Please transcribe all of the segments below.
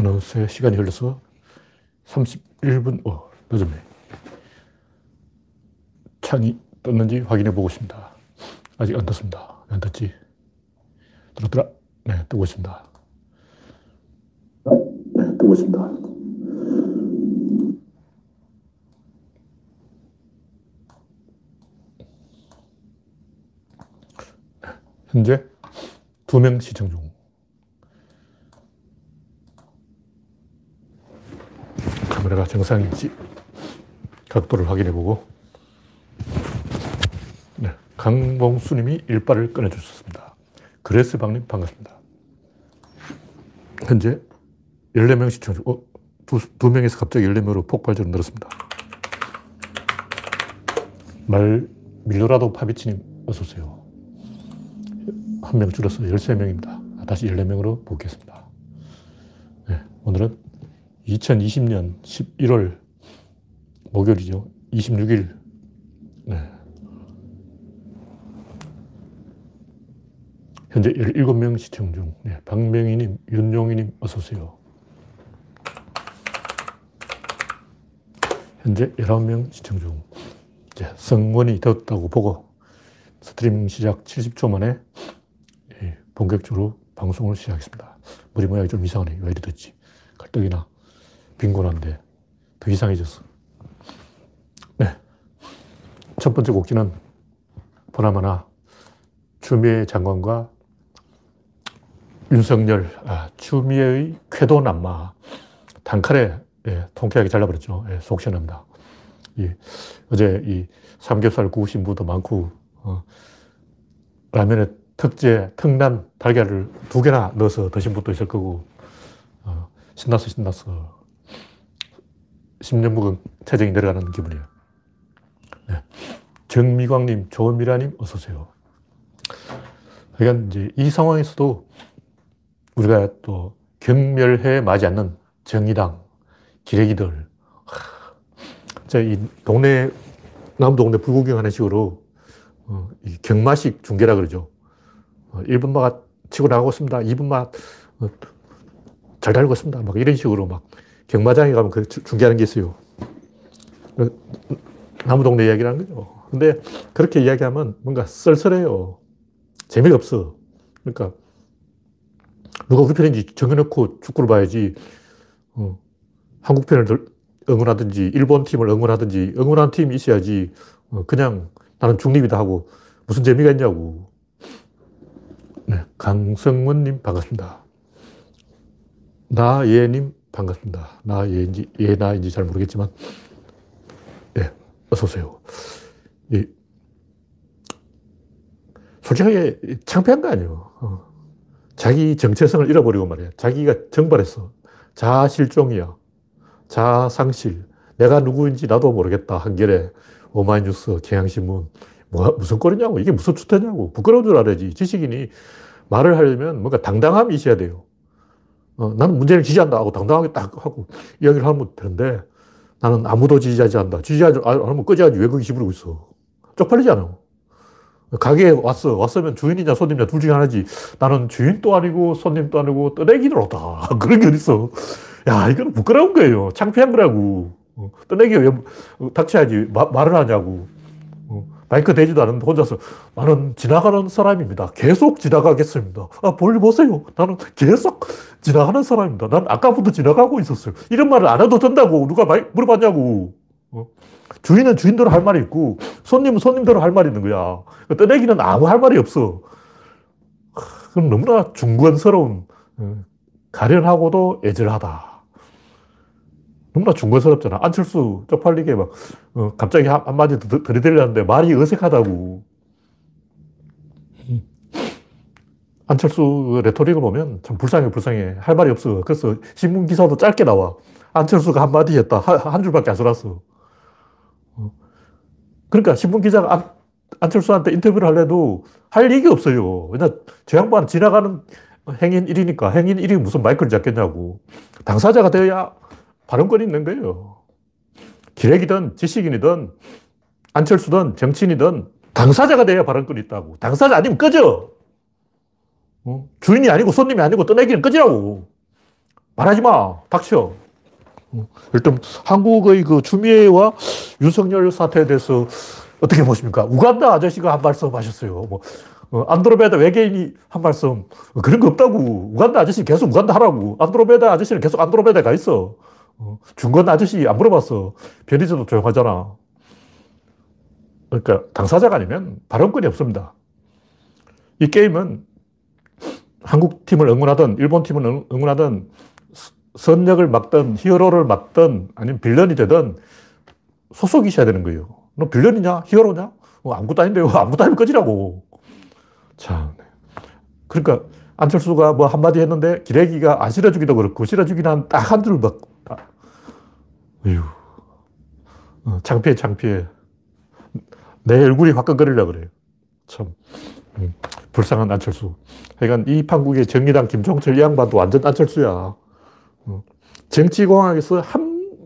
어느새 시간이 흘러서 31분, 어, 늦었네. 창이 떴는지 확인해 보고 있습니다. 아직 안 떴습니다. 안 떴지? 들었더라? 네, 뜨고 있습니다. 네, 뜨고 있습니다. 현재 두 명 시청 중. 카메라가 정상인지 각도를 확인해 보고 네, 강봉수님이 일발을 꺼내주셨습니다. 그레스방님 반갑습니다. 현재 14명 시청 중, 어, 두, 두 명에서 갑자기 14명으로 폭발적으로 늘었습니다. 말, 밀로라도 파비치님 어서오세요. 한 명 줄어서 13명입니다. 다시 14명으로 복귀했습니다. 네, 오늘은 2020년 11월 목요일이죠. 26일. 네. 현재 17명 시청 중. 네, 박명희님, 윤용희님, 어서오세요. 현재 19명 시청 중. 이제 성원이 되었다고 보고 스트리밍 시작 70초 만에 본격적으로 방송을 시작했습니다. 머리 모양이 좀 이상하네. 왜 이리 됐지? 갈떡이나 빈곤한데 더 이상해졌어. 네. 첫 번째 곡기는 보나마나 추미애 장관과 윤석열, 아, 추미애의 쾌도 남마, 단칼에 예, 통쾌하게 잘라버렸죠. 예, 속 시원합니다. 이, 어제 이 삼겹살 구우신 분도 많고, 어, 라면에 특제, 특난 달걀을 두 개나 넣어서 드신 분도 있을 거고, 어, 신났어, 신났어. 10년 묵은 체정이 내려가는 기분이에요. 네. 정미광님, 조미라님, 어서오세요. 그러니까 이제 이 상황에서도 우리가 또 경멸해 마지 않는 정의당, 기레기들. 자, 이 동네, 남 동네 불구경하는 식으로 어, 이 경마식 중계라 그러죠. 어, 1분마가 치고 나가고 있습니다. 2분마 어, 잘 달고 있습니다. 막 이런 식으로 막 경마장에 가면 그 중계하는 게 있어요. 나무 동네 이야기를 하는 거죠. 근데 그렇게 이야기하면 뭔가 썰썰해요. 재미가 없어. 그러니까 누가 우리 편인지 정해놓고 축구를 봐야지 어, 한국 편을 응원하든지 일본 팀을 응원하든지 응원하는 팀이 있어야지 어, 그냥 나는 중립이다 하고 무슨 재미가 있냐고. 네, 강성원님 반갑습니다. 나예님 반갑습니다. 나예인지 예나인지 잘 모르겠지만 네, 어서 오세요. 이, 솔직하게 창피한 거 아니에요. 어. 자기 정체성을 잃어버리고 말이야. 자기가 정발했어. 자실종이야. 자상실. 내가 누구인지 나도 모르겠다. 한결에 오마이뉴스, 경향신문. 뭐, 무슨 꼴이냐고. 이게 무슨 추태냐고. 부끄러운 줄 알아야지. 지식인이 말을 하려면 뭔가 당당함이 있어야 돼요. 어, 나는 문재인을 지지한다 하고 당당하게 딱 하고 이야기를 하면 되는데 나는 아무도 지지하지 않는다. 지지하지 않으면 꺼져야지 왜 거기 집으고 있어. 쪽팔리잖아. 가게에 왔어. 왔으면 주인이냐 손님이냐 둘 중에 하나지. 나는 주인도 아니고 손님도 아니고 떠내기를 오다. 그런 게 어딨어. 야, 이건 부끄러운 거예요. 창피한 거라고. 어, 떠내기 왜 닥쳐야지. 마, 말을 하냐고. 어, 마이크 대지도 않는데 혼자서 나는 지나가는 사람입니다. 계속 지나가겠습니다. 아, 볼 보세요. 나는 계속 지나가는 사람입니다. 난 아까부터 지나가고 있었어요. 이런 말을 안 해도 된다고 누가 물어봤냐고. 어? 주인은 주인대로 할 말이 있고 손님은 손님대로 할 말이 있는 거야. 떠내기는 아무 할 말이 없어. 그럼 너무나 중건스러운 어, 가련하고도 애절하다. 너무나 중건스럽잖아. 안철수 쪽팔리게 막 어, 갑자기 한, 마디 들이대려는데 말이 어색하다고. 안철수 레토릭을 보면 참 불쌍해, 불쌍해. 할 말이 없어. 그래서 신문 기사도 짧게 나와. 안철수가 한마디 했다. 한, 한 줄밖에 안 써놨어. 그러니까 신문 기자가 안, 안철수한테 인터뷰를 하려도 할 얘기 없어요. 왜냐, 저 양반은 지나가는 행인 1위니까 행인 1위 무슨 마이크를 잡겠냐고. 당사자가 되어야 발언권이 있는 거예요. 기획이든 지식인이든 안철수든 정치인이든 당사자가 돼야 발언권이 있다고. 당사자 아니면 꺼져. 어? 주인이 아니고 손님이 아니고 떠내기는 꺼지라고. 말하지 마. 닥쳐. 어, 일단 한국의 그 추미애와 윤석열 사태에 대해서 어떻게 보십니까? 우간다 아저씨가 한 말씀 하셨어요. 뭐, 어, 안드로메다 외계인이 한 말씀. 어, 그런 거 없다고. 우간다 아저씨 계속 우간다 하라고. 안드로메다 아저씨는 계속 안드로메다에 가 있어. 어, 중건 아저씨 안 물어봤어. 변희재도 조용하잖아. 그러니까 당사자가 아니면 발언권이 없습니다. 이 게임은 한국 팀을 응원하든 일본 팀을 응원하든 선역을 맡든 히어로를 맡든 아니면 빌런이 되든 소속이셔야 되는 거예요. 너 빌런이냐? 히어로냐? 어, 아무것도 아닌데요. 아무것도 아니면 꺼지라고. 참. 그러니까 안철수가 뭐 한마디 했는데 기레기가 안 실어주기도 그렇고 실어주기는 딱 한 줄 막. 어휴. 어, 창피해, 창피해. 내 얼굴이 화끈거리려 그래요. 참. 음, 불쌍한 안철수. 하여간 이 판국의 정의당 김종철 이 양반도 완전 안철수야. 어, 정치공학에서 한,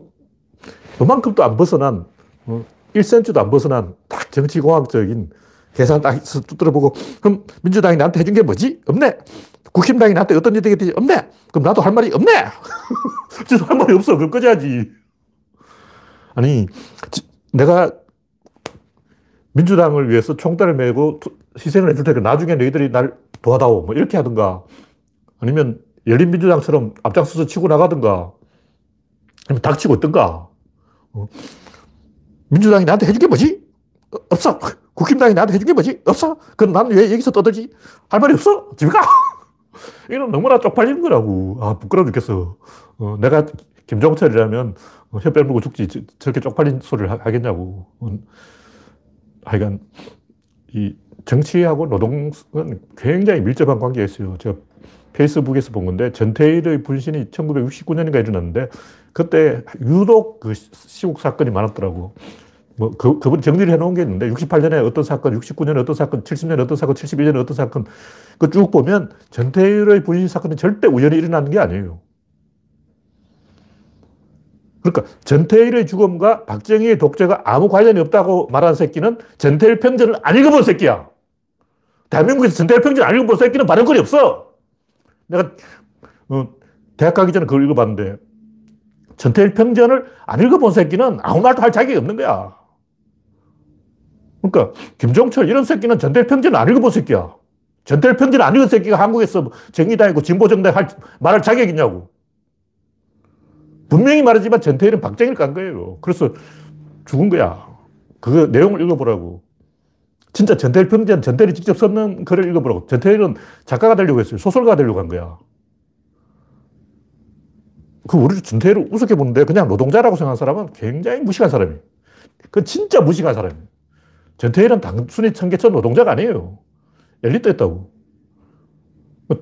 그만큼도 안 벗어난, 어, 1cm도 안 벗어난 딱 정치공학적인 계산 딱 두드려보고, 그럼 민주당이 나한테 해준 게 뭐지? 없네. 국힘당이 나한테 어떤 일이 되겠지? 없네. 그럼 나도 할 말이 없네. 진짜 할 말이 없어. 그럼 꺼져야지. 아니, 내가 민주당을 위해서 총대를 메고 희생을 해줄 테니까 나중에 너희들이 날 도와다오. 뭐 이렇게 하든가. 아니면 열린민주당처럼 앞장서서 치고 나가든가. 아니면 닥치고 있든가. 어. 민주당이 나한테 해준 게 뭐지? 어, 없어. 국힘당이 나한테 해준 게 뭐지? 없어. 그럼 나는 왜 여기서 떠들지? 할 말이 없어. 집에 가. 이건 너무나 쪽팔리는 거라고. 아, 부끄러워 죽겠어. 어, 내가 김종철이라면 혀 빼물고 죽지. 저렇게 쪽팔린 소리를 하겠냐고. 어, 하여간, 이 정치하고 노동은 굉장히 밀접한 관계가 있어요. 제가 페이스북에서 본 건데 전태일의 분신이 1969년인가 일어났는데 그때 유독 그 시국 사건이 많았더라고. 뭐 그, 그분 정리를 해놓은 게 있는데 68년에 어떤 사건, 69년에 어떤 사건, 70년에 어떤 사건, 71년에 어떤 사건 그 쭉 보면 전태일의 분신 사건은 절대 우연히 일어나는 게 아니에요. 그러니까 전태일의 죽음과 박정희의 독재가 아무 관련이 없다고 말하는 새끼는 전태일 평전을 안 읽어본 새끼야. 대한민국에서 전태일 평전 안 읽어본 새끼는 발언권이 없어. 내가 어, 대학 가기 전에 그걸 읽어봤는데 전태일 평전을 안 읽어본 새끼는 아무 말도 할 자격이 없는 거야. 그러니까 김종철 이런 새끼는 전태일 평전을 안 읽어본 새끼야. 전태일 평전을 안 읽은 새끼가 한국에서 정의당이고 진보정당 할, 말할 자격이 있냐고. 분명히 말하지만 전태일은 박정희를 깐 거예요. 그래서 죽은 거야. 그 내용을 읽어보라고. 진짜 전태일 평전, 전태일이 직접 썼는 글을 읽어보라고. 전태일은 작가가 되려고 했어요. 소설가가 되려고 한 거야. 그 우리 전태일을 우습게 보는데 그냥 노동자라고 생각하는 사람은 굉장히 무식한 사람이에요. 그 진짜 무식한 사람이에요. 전태일은 단순히 청계천 노동자가 아니에요. 엘리트였다고.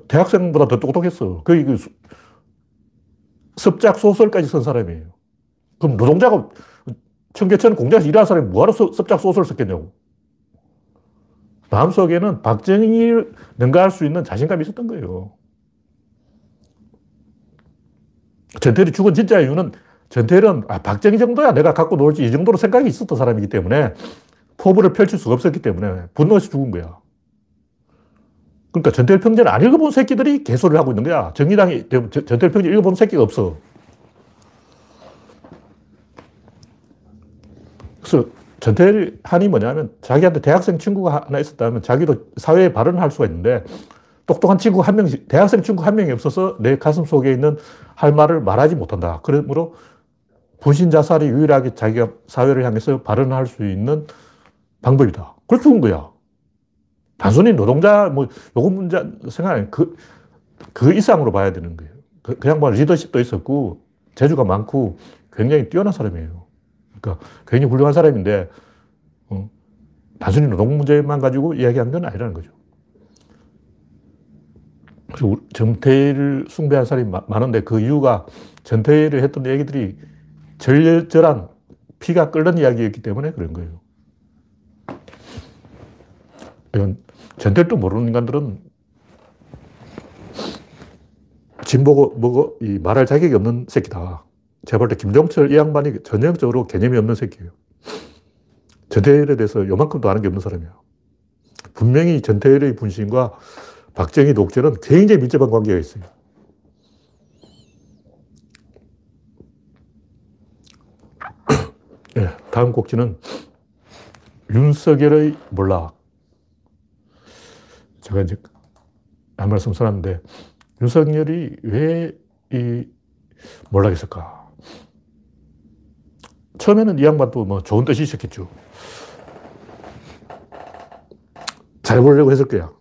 대학생보다 더 똑똑했어. 그 습작 소설까지 쓴 사람이에요. 그럼 노동자가 청계천 공장에서 일하는 사람이 뭐하러 습작 소설을 썼겠냐고. 마음속에는 박정희를 능가할 수 있는 자신감이 있었던 거예요. 전태일이 죽은 진짜 이유는 전태일은 아, 박정희 정도야 내가 갖고 놀지 이 정도로 생각이 있었던 사람이기 때문에 포부를 펼칠 수가 없었기 때문에 분노해서 죽은 거야. 그러니까 전태일 평전을 안 읽어본 새끼들이 개소리를 하고 있는 거야. 정의당이 전태일 평전 읽어본 새끼가 없어. 그래서 전태일 한이 뭐냐면 자기한테 대학생 친구가 하나 있었다면 자기도 사회에 발언할 수가 있는데 똑똑한 친구 한 명씩, 대학생 친구 한 명이 없어서 내 가슴 속에 있는 할 말을 말하지 못한다. 그러므로 분신 자살이 유일하게 자기가 사회를 향해서 발언할 수 있는 방법이다. 그걸 죽은 거야. 단순히 노동자, 뭐, 요금 문제 생각 그, 그 이상으로 봐야 되는 거예요. 그, 그 양반 리더십도 있었고, 재주가 많고, 굉장히 뛰어난 사람이에요. 그러니까 굉장히 훌륭한 사람인데, 어, 단순히 노동 문제만 가지고 이야기한 건 아니라는 거죠. 그리고 정태일을 숭배한 사람이 많은데 그 이유가 전태일을 했던 얘기들이 절절한 피가 끓는 이야기였기 때문에 그런 거예요. 이건 전태일도 모르는 인간들은 진보고 뭐고 이 말할 자격이 없는 새끼다. 제가 볼 때 김종철 이 양반이 전형적으로 개념이 없는 새끼예요. 전태일에 대해서 요만큼도 아는 게 없는 사람이에요. 분명히 전태일의 분신과 박정희 녹제는 굉장히 밀접한 관계가 있어요. 네, 다음 곡지는 윤석열의 몰락. 제가 이제 한 말씀 써놨는데, 윤석열이 왜 이 몰락했을까? 처음에는 이 양반도 뭐 좋은 뜻이 있었겠죠. 잘 보려고 했을 거야.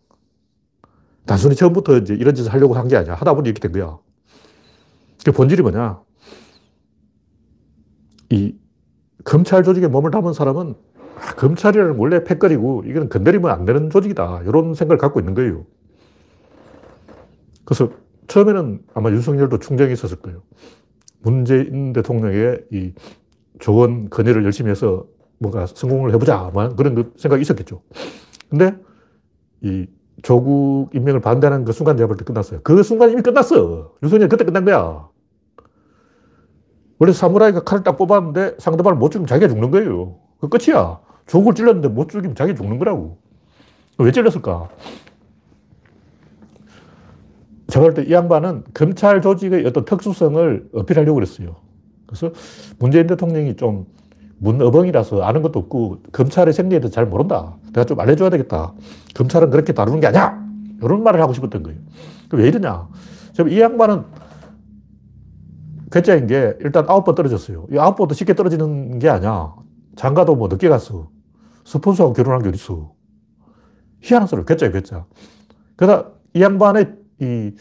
단순히 처음부터 이제 이런 짓을 하려고 한 게 아니야. 하다 보니 이렇게 된 거야. 그 본질이 뭐냐? 이 검찰 조직에 몸을 담은 사람은 아, 검찰이라는 원래 패거리고 이건 건드리면 안 되는 조직이다. 이런 생각을 갖고 있는 거예요. 그래서 처음에는 아마 윤석열도 충정이 있었을 거예요. 문재인 대통령의 이 조언, 건의를 열심히 해서 뭔가 성공을 해보자. 그런 그 생각이 있었겠죠. 근데 이 조국 임명을 반대하는 그 순간 내가 볼 때 끝났어요. 그 순간 이미 끝났어. 윤석열 그때 끝난 거야. 원래 사무라이가 칼을 딱 뽑았는데 상대방을 못 죽이면 자기가 죽는 거예요. 그 끝이야. 조국을 찔렀는데 못 죽이면 자기 죽는 거라고. 왜 찔렀을까? 제가 볼 때 이 양반은 검찰 조직의 어떤 특수성을 어필하려고 그랬어요. 그래서 문재인 대통령이 좀 문어벙이라서 아는 것도 없고 검찰의 생리에 대해서 잘 모른다. 내가 좀 알려줘야 되겠다. 검찰은 그렇게 다루는 게 아니야. 이런 말을 하고 싶었던 거예요. 왜 이러냐. 지금 이 양반은 괴짜인 게 일단 아홉 번 떨어졌어요. 이 아홉 번도 쉽게 떨어지는 게 아니야. 장가도 뭐 늦게 갔어. 스폰서하고 결혼한 게 어딨어. 희한한 소리, 괴짜야, 괴짜. 그러다 이 양반의 이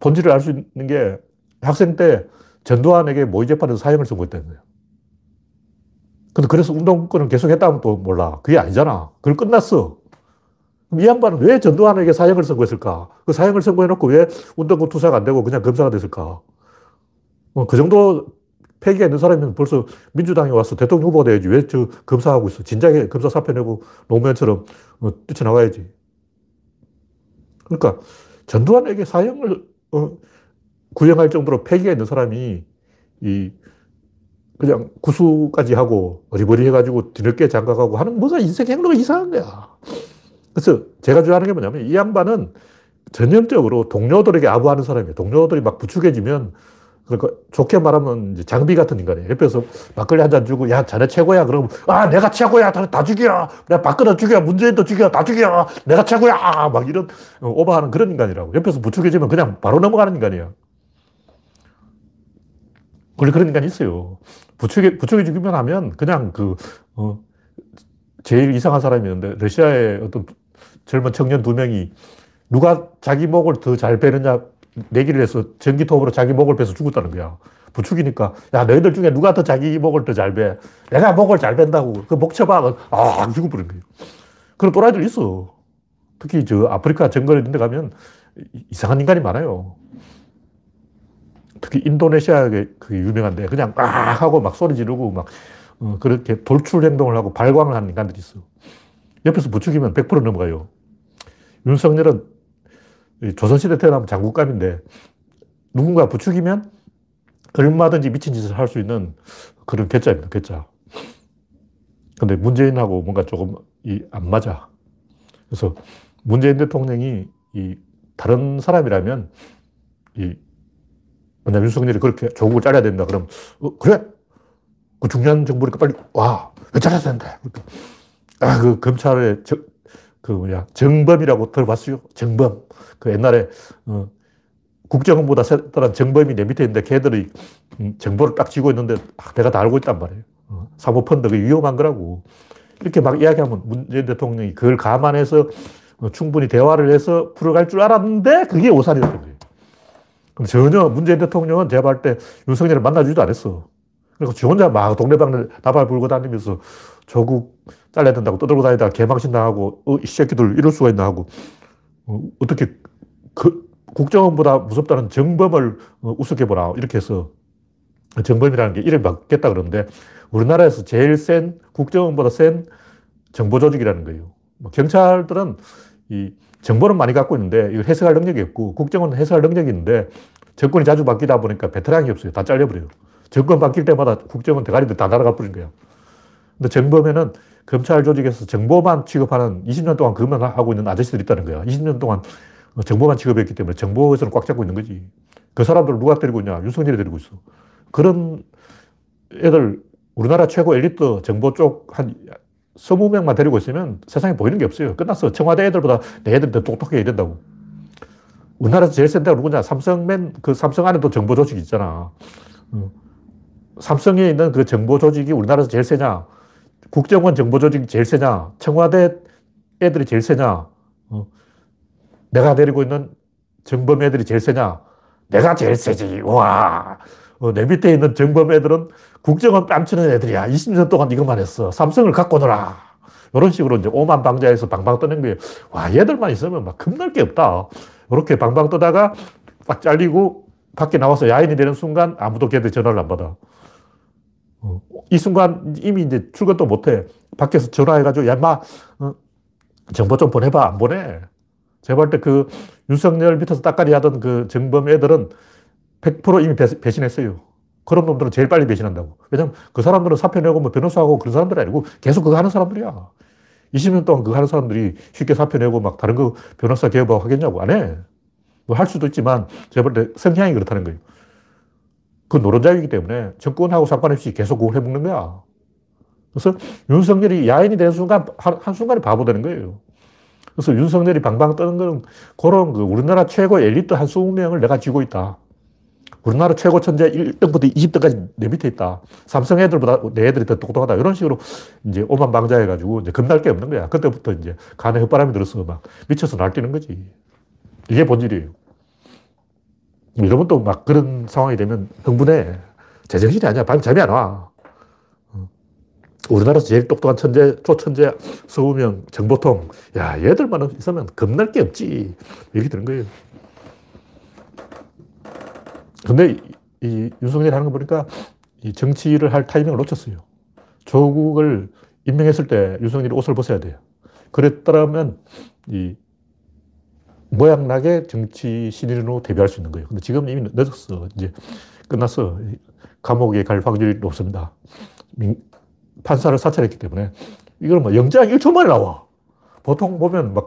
본질을 알 수 있는 게 학생 때 전두환에게 모의 재판에서 사형을 선고했다는 거예요. 근데 그래서 운동권을 계속 했다면 또 몰라. 그게 아니잖아. 그걸 끝났어. 그럼 이 양반은 왜 전두환에게 사형을 선고했을까? 그 사형을 선고해놓고 왜 운동권 투사가 안 되고 그냥 검사가 됐을까? 어, 그 정도 폐기가 있는 사람이면 벌써 민주당에 와서 대통령 후보가 돼야지. 왜 저 검사하고 있어? 진작에 검사 사표 내고 노무현처럼 어, 뛰쳐나와야지. 그러니까 전두환에게 사형을 어, 구형할 정도로 폐기가 있는 사람이 이 그냥 구수까지 하고 어리버리 해가지고 뒤늦게 장가가고 하는 뭐가 인생 행로가 이상한 거야. 그래서 제가 주장하는 게 뭐냐면 이 양반은 전형적으로 동료들에게 아부하는 사람이에요. 동료들이 막 부추겨지면 그러니까 좋게 말하면 장비 같은 인간이에요. 옆에서 막걸리 한 잔 주고 야 자네 최고야. 그러면 아 내가 최고야. 다, 다 죽여. 내가 박근혜 죽여. 문재인도 죽여. 다 죽여. 내가 최고야. 막 이런 어, 오버하는 그런 인간이라고. 옆에서 부추겨지면 그냥 바로 넘어가는 인간이에요. 원래 그런 인간이 있어요. 부추겨, 부추겨 주기만 하면 그냥 그, 어, 제일 이상한 사람이었는데, 러시아의 어떤 젊은 청년 두 명이 누가 자기 목을 더 잘 베느냐 내기를 해서 전기톱으로 자기 목을 베서 죽었다는 거야. 부추기니까, 야, 너희들 중에 누가 더 자기 목을 더 잘 배? 내가 목을 잘 벤다고. 그 목 쳐봐. 아, 죽어버린 거예요. 그런 또라이들 있어. 특히 저 아프리카 정글 이런 데 가면 이상한 인간이 많아요. 특히 인도네시아에 그 유명한데 그냥 막 하고 막 소리 지르고 막 어, 그렇게 돌출 행동을 하고 발광을 하는 인간들이 있어. 옆에서 부추기면 100% 넘어가요. 윤석열은 조선시대 태어나면 장국감인데 누군가 부추기면 얼마든지 미친 짓을 할 수 있는 그런 괴짜입니다. 괴짜. 근데 문재인하고 뭔가 조금 안 맞아. 그래서 문재인 대통령이 이 다른 사람이라면 이 만약 윤석열이 그렇게 조국을 잘라야 된다 그러면 어, 그래 그 중요한 정보니까 빨리 와 잘라야 된다 그러니까 아그 검찰의 저, 그 뭐냐 정범이라고 들어봤어요 정범 그 옛날에 어, 국정원보다 세다란 정범이 내 밑에 있는데 걔들이 음, 정보를 딱 쥐고 있는데 아, 내가 다 알고 있단 말이에요 어, 사모펀드 그 위험한 거라고 이렇게 막 이야기하면 문재인 대통령이 그걸 감안해서 어, 충분히 대화를 해서 풀어갈 줄 알았는데 그게 오산이었던 거예요. 근데 전혀 문재인 대통령은 제가 볼 때 윤석열을 만나주지도 않았어. 그리고 지 혼자 막 동네방네 나발 불고 다니면서 조국 잘라야 된다고 떠들고 다니다가 개망신 당하고, 어, 이 새끼들 이럴 수가 있나 하고, 어, 떻게 그, 국정원보다 무섭다는 정범을 어, 우습게 보라. 이렇게 해서 정범이라는 게 이름이 바뀌었다 그러는데 우리나라에서 제일 센, 국정원보다 센 정보 조직이라는 거예요. 뭐 경찰들은 이 정보는 많이 갖고 있는데 이걸 해석할 능력이 없고 국정원은 해석할 능력이 있는데 정권이 자주 바뀌다 보니까 베테랑이 없어요. 다 잘려버려요. 정권 바뀔 때마다 국정원 대가리들 다 날아가 버린 거야. 근데 정범에는 검찰 조직에서 정보만 취급하는 20년 동안 그것만 하고 있는 아저씨들이 있다는 거야. 20년 동안 정보만 취급했기 때문에 정보에서는 꽉 잡고 있는 거지. 그 사람들을 누가 데리고 있냐? 윤석열이 데리고 있어. 그런 애들 우리나라 최고 엘리트 정보 쪽 한 20명만 데리고 있으면 세상에 보이는 게 없어요. 끝났어. 청와대 애들보다 내 애들 더 똑똑하게 해야 된다고. 우리나라에서 제일 센 데가 누구냐? 삼성맨, 그 삼성 안에도 정보 조직이 있잖아. 어. 삼성에 있는 그 정보 조직이 우리나라에서 제일 세냐? 국정원 정보 조직이 제일 세냐? 청와대 애들이 제일 세냐? 어. 내가 데리고 있는 정범 애들이 제일 세냐? 내가 제일 세지. 와. 어, 내 밑에 있는 정범 애들은 국정원 뺨치는 애들이야. 20년 동안 이것만 했어. 삼성을 갖고 놀아. 이런 식으로 이제 오만 방자에서 방방 떠는 거예요. 와, 얘들만 있으면 막 겁날 게 없다. 이렇게 방방 떠다가 딱 잘리고 밖에 나와서 야인이 되는 순간 아무도 걔들 전화를 안 받아. 어, 이 순간 이미 이제 출근도 못 해. 밖에서 전화해가지고, 야, 마, 어, 정보 좀 보내봐. 안 보내. 제가 볼 때 그 윤석열 밑에서 따까리 하던 그 정범 애들은 100% 이미 배, 신했어요 그런 놈들은 제일 빨리 배신한다고. 왜냐면 그 사람들은 사표 내고 뭐 변호사하고 그런 사람들이 아니고 계속 그거 하는 사람들이야. 20년 동안 그거 하는 사람들이 쉽게 사표 내고 막 다른 거 변호사 개업하고 하겠냐고. 안 해. 뭐 할 수도 있지만 제가 볼 때 성향이 그렇다는 거예요. 그 노른자이기 때문에 정권하고 상관없이 계속 그걸 해먹는 거야. 그래서 윤석열이 야인이 되는 순간, 한순간에 바보 되는 거예요. 그래서 윤석열이 방방 뜨는 거는 그런 그 우리나라 최고 엘리트 한 20명을 내가 쥐고 있다. 우리나라 최고 천재 1등부터 20등까지 내 밑에 있다. 삼성 애들보다 내 애들이 더 똑똑하다. 이런 식으로 이제 오만방자해가지고 이제 겁날 게 없는 거야. 그때부터 이제 간에 흙바람이 들어서 막 미쳐서 날뛰는 거지. 이게 본질이에요. 여러분 또막 그런 상황이 되면 흥분해. 제정신이 아니야. 밤 잠이 안 와. 어. 우리나라에서 제일 똑똑한 천재, 초천재, 서우명, 정보통. 야, 얘들만 있으면 겁날 게 없지. 이렇게 되는 거예요. 근데 이 윤석열이 하는 거 보니까 이 정치를 할 타이밍을 놓쳤어요. 조국을 임명했을 때 윤석열이 옷을 벗어야 돼요. 그랬더라면 이 모양나게 정치 신인으로 데뷔할 수 있는 거예요. 근데 지금 이미 늦었어. 이제 끝났어. 감옥에 갈 확률이 높습니다. 판사를 사찰했기 때문에. 이거는 뭐 영장 1초 만에 나와. 보통 보면 막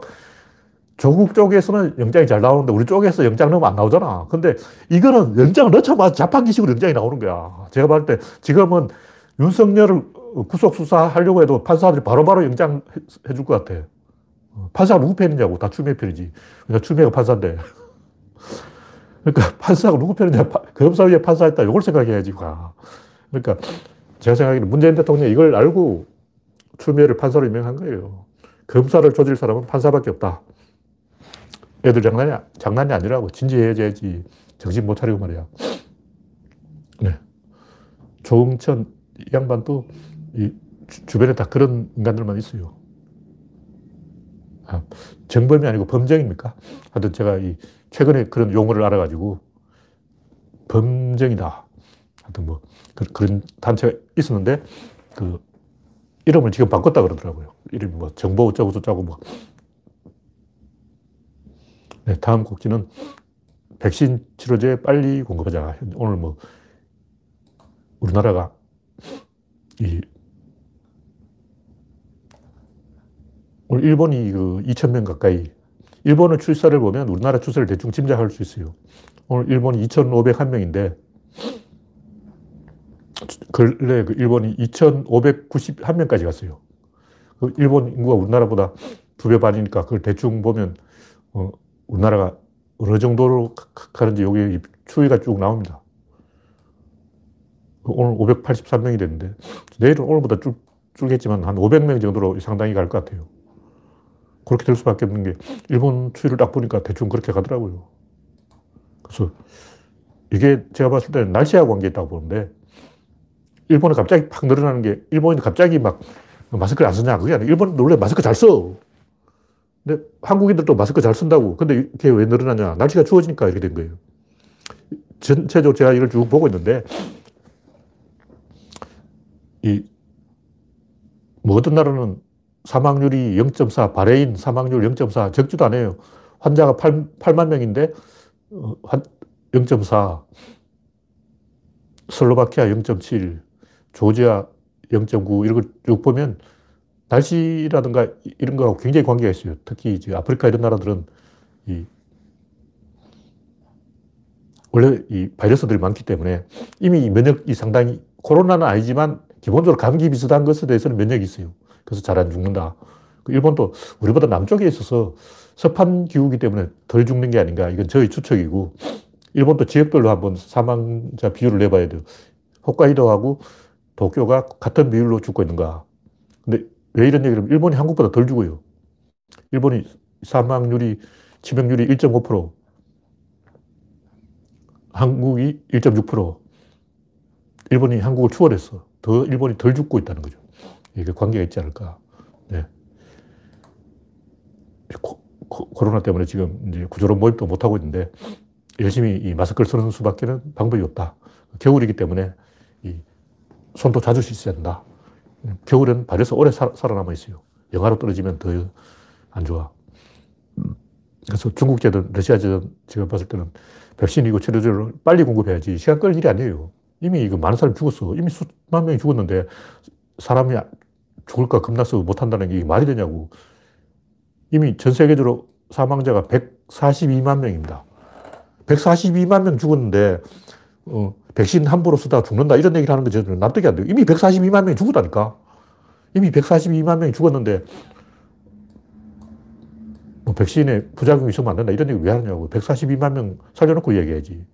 조국 쪽에서는 영장이 잘 나오는데 우리 쪽에서 영장 넣으면 안 나오잖아. 근데 이거는 영장을 넣자마자 자판기식으로 영장이 나오는 거야. 제가 봤을 때 지금은 윤석열을 구속 수사하려고 해도 판사들이 바로바로 영장 해줄 것 같아. 판사가 누구 편이냐고. 다 추미애 편이지. 그러니까 추미애가 판사인데. 그러니까 판사가 누구 편이냐. 검사위에 판사했다. 이걸 생각해야지. 그러니까 제가 생각하기에는 문재인 대통령이 이걸 알고 추미애를 판사로 임명한 거예요. 검사를 조질 사람은 판사밖에 없다. 애들 장난이, 장난이 아니라고. 진지해야지. 정신 못 차리고 말이야. 네. 조응천 양반도 이 주변에 다 그런 인간들만 있어요. 아, 정범이 아니고 범정입니까? 하여튼 제가 이 최근에 그런 용어를 알아가지고 범정이다. 하여튼 뭐 그, 런 단체가 있었는데 그 이름을 지금 바꿨다 그러더라고요. 이름이 뭐 정보 어쩌고 저쩌고 뭐 네, 다음 곡지는 백신 치료제 빨리 공급하자. 오늘 뭐 우리나라가 이 오늘 일본이 그 2,000명 가까이 일본의 출사를 보면 우리나라 추세를 대충 짐작할 수 있어요. 오늘 일본이 2,501명인데 근래 그 일본이 2,591명까지 갔어요. 그 일본 인구가 우리나라보다 두 배 반이니까 그걸 대충 보면 어, 우리나라가 어느 정도로 가는지 여기 추이가 쭉 나옵니다. 오늘 583명이 됐는데 내일은 오늘보다 줄, 줄겠지만 한 500명 정도로 상당히 갈 것 같아요. 그렇게 될 수밖에 없는 게 일본 추이를 딱 보니까 대충 그렇게 가더라고요. 그래서 이게 제가 봤을 때는 날씨하고 관계 있다고 보는데 일본은 갑자기 팍 늘어나는 게 일본이 갑자기 막 마스크를 안 쓰냐 그게 아니라 일본은 원래 마스크 잘 써. 근데 한국인들도 마스크 잘 쓴다고. 근데 이게 왜 늘어나냐. 날씨가 추워지니까 이렇게 된 거예요. 전체적으로 제가 이걸 쭉 보고 있는데, 이, 뭐 어떤 나라는 사망률이 0.4, 바레인 사망률 0.4, 적지도 않아요. 환자가 8, 8만 명인데, 0.4, 어, 슬로바키아 0.7, 조지아 0.9, 이런 걸쭉 보면 날씨라든가 이런 거하고 굉장히 관계가 있어요. 특히 이제 아프리카 이런 나라들은 이 원래 이 바이러스들이 많기 때문에 이미 면역이 상당히 코로나는 아니지만 기본적으로 감기 비슷한 것에 대해서는 면역이 있어요. 그래서 잘 안 죽는다. 그 일본도 우리보다 남쪽에 있어서 습한 기후기 때문에 덜 죽는 게 아닌가. 이건 저희 추측이고, 일본도 지역별로 한번 사망자 비율을 내봐야 돼요. 홋카이도하고 도쿄가 같은 비율로 죽고 있는가. 근데 왜 이런 얘기를 하면 일본이 한국보다 덜 죽어요. 일본이 사망률이, 치명률이 1.5%, 한국이 1.6%, 일본이 한국을 추월했어. 더 일본이 덜 죽고 있다는 거죠. 이게 관계가 있지 않을까. 네. 코, 로나 때문에 지금 이제 구조론 모임도 못하고 있는데 열심히 이 마스크를 쓰는 수밖에는 방법이 없다. 겨울이기 때문에 이 손도 자주 씻어야 된다. 겨울엔 발에서 오래 살, 살아남아 있어요. 영하로 떨어지면 더 안 좋아. 그래서 중국제든 러시아제든 제가 봤을 때는 백신이고 치료제를 빨리 공급해야지 시간 끌 일이 아니에요. 이미 이거 많은 사람이 죽었어. 이미 수만 명이 죽었는데 사람이 죽을까 겁나서 못한다는 게 말이 되냐고. 이미 전 세계적으로 사망자가 142만 명입니다. 142만 명 죽었는데, 어, 백신 함부로 쓰다가 죽는다 이런 얘기를 하는 거 저는 납득이 안 돼요. 이미 142만 명이 죽었다니까. 이미 142만 명이 죽었는데, 뭐 백신에 부작용이 있으면 안 된다 이런 얘기 왜 하느냐고. 142만 명 살려놓고 얘기해야지.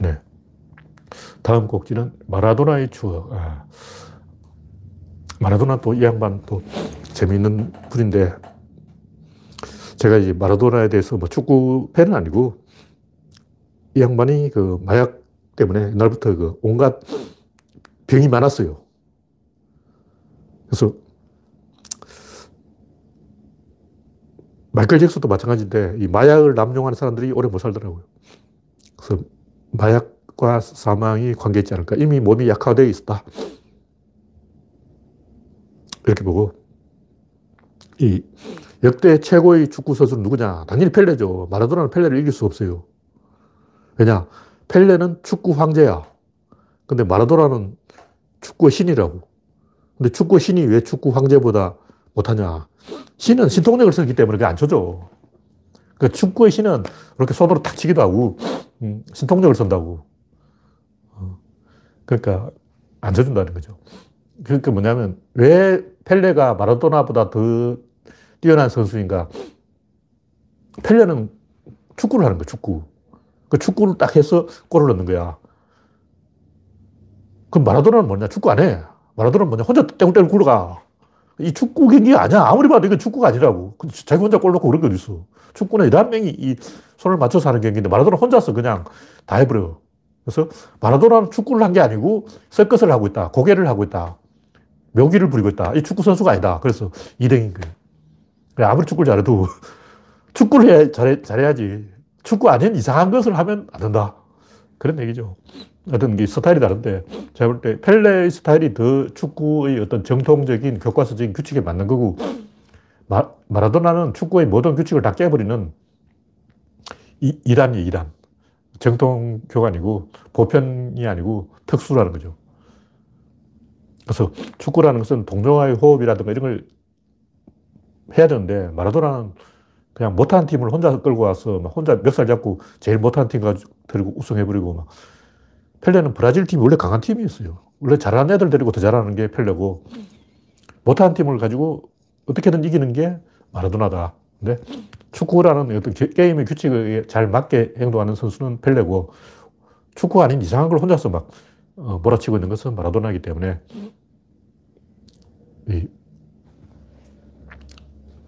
네. 다음 곡지는 마라도나의 추억. 아. 마라도나 또 이 양반 또 재미있는 분인데 제가 이제 마라도나에 대해서 뭐 축구 팬은 아니고 이 양반이 그 마약 때문에 옛날부터 그 온갖 병이 많았어요. 그래서 마이클 잭슨도 마찬가지인데 이 마약을 남용하는 사람들이 오래 못 살더라고요. 그래서 마약과 사망이 관계 있지 않을까. 이미 몸이 약화되어 있었다. 이렇게 보고 이 역대 최고의 축구 선수는 누구냐? 당연히 펠레죠. 마라도나는 펠레를 이길 수 없어요. 왜냐? 펠레는 축구 황제야. 근데 마라도나는 축구의 신이라고. 근데 축구 신이 왜 축구 황제보다 못하냐? 신은 신통력을 쓰기 때문에 그게 안 쳐져. 그 축구의 신은 이렇게 손으로 탁 치기도 하고, 음, 신통력을 쓴다고. 어. 그러니까 안 쳐준다는 거죠. 그러니까 뭐냐면, 왜 펠레가 마라도나보다 더 뛰어난 선수인가? 펠레는 축구를 하는 거야, 축구. 그 축구를 딱 해서 골을 넣는 거야. 그럼 마라도나는 뭐냐? 축구 안 해. 마라도나는 뭐냐? 혼자 떼굴떼굴 굴러가. 이 축구 경기가 아니야. 아무리 봐도 이건 축구가 아니라고. 자기 혼자 골 넣고 그런 게 어딨어. 축구는 11명이 이 손을 맞춰서 하는 경기인데 마라도나 혼자서 그냥 다 해버려. 그래서 마라도나는 축구를 한 게 아니고 서커스를 하고 있다. 고개를 하고 있다. 묘기를 부리고 있다. 이 축구 선수가 아니다. 그래서 2등인 거예요. 아무리 축구를 잘해도 축구를 해, 잘해, 잘해야지. 축구 아닌 이상한 것을 하면 안 된다. 그런 얘기죠. 어떤 게 스타일이 다른데, 제가 볼 때 펠레의 스타일이 더 축구의 어떤 정통적인 교과서적인 규칙에 맞는 거고, 마, 마라도나는 축구의 모든 규칙을 다 깨버리는 이, 이란이 이란. 정통 교관이고, 보편이 아니고 특수라는 거죠. 그래서 축구라는 것은 동료와의 호흡이라든가 이런 걸 해야 되는데, 마라도나는 그냥 못하는 팀을 혼자 끌고 와서 혼자 멱살 잡고 제일 못하는 팀 가지고 데리고 우승해버리고 막. 펠레는 브라질 팀이 원래 강한 팀이었어요. 원래 잘하는 애들 데리고 더 잘하는 게 펠레고 못하는 팀을 가지고 어떻게든 이기는 게 마라도나다. 근데 축구라는 어떤 게임의 규칙에 잘 맞게 행동하는 선수는 펠레고 축구가 아닌 이상한 걸 혼자서 막 어, 몰아치고 있는 것은 마라도나이기 때문에 이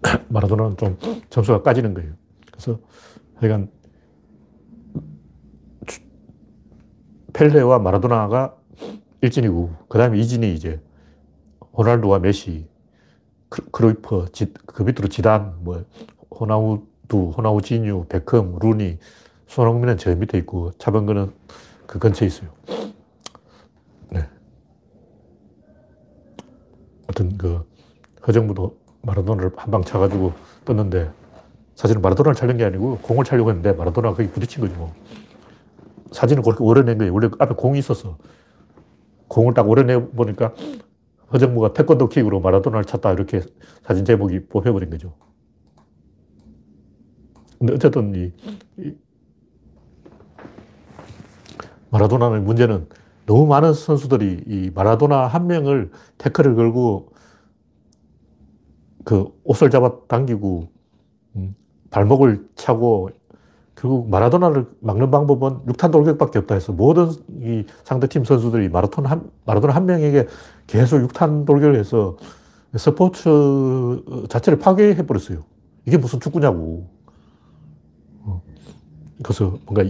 마라도나는 좀 점수가 까지는 거예요. 그래서 하여간 펠레와 마라도나가 1진이고 그 다음에 2진이 이제 호날두와 메시, 크루이퍼, 그 밑으로 지단, 뭐 호나우두, 호나우지뉴, 베컴, 루니, 손흥민은 저 밑에 있고 차범근은 그 근처에 있어요. 하여튼 그 허정무도 마라도나를 한 방 차가지고 떴는데 사실은 마라도나를 찬 게 아니고 공을 차려고 했는데 마라도나가 거기 부딪힌 거죠. 뭐. 사진을 그렇게 오려낸 거예요. 원래 앞에 공이 있었어. 공을 딱 오려내 보니까 허정무가 태권도 킥으로 마라도나를 찼다 이렇게 사진 제목이 뽑혀버린 거죠. 근데 어쨌든 이, 이 마라도나의 문제는 너무 많은 선수들이 이 마라도나 한 명을 태클을 걸고 그 옷을 잡아 당기고 음, 발목을 차고 결국 마라도나를 막는 방법은 6탄 돌격밖에 없다 해서 모든 이 상대팀 선수들이 마라톤 한, 마라도나 한 명에게 계속 6탄 돌격을 해서 스포츠 자체를 파괴해버렸어요. 이게 무슨 축구냐고. 어. 그래서 뭔가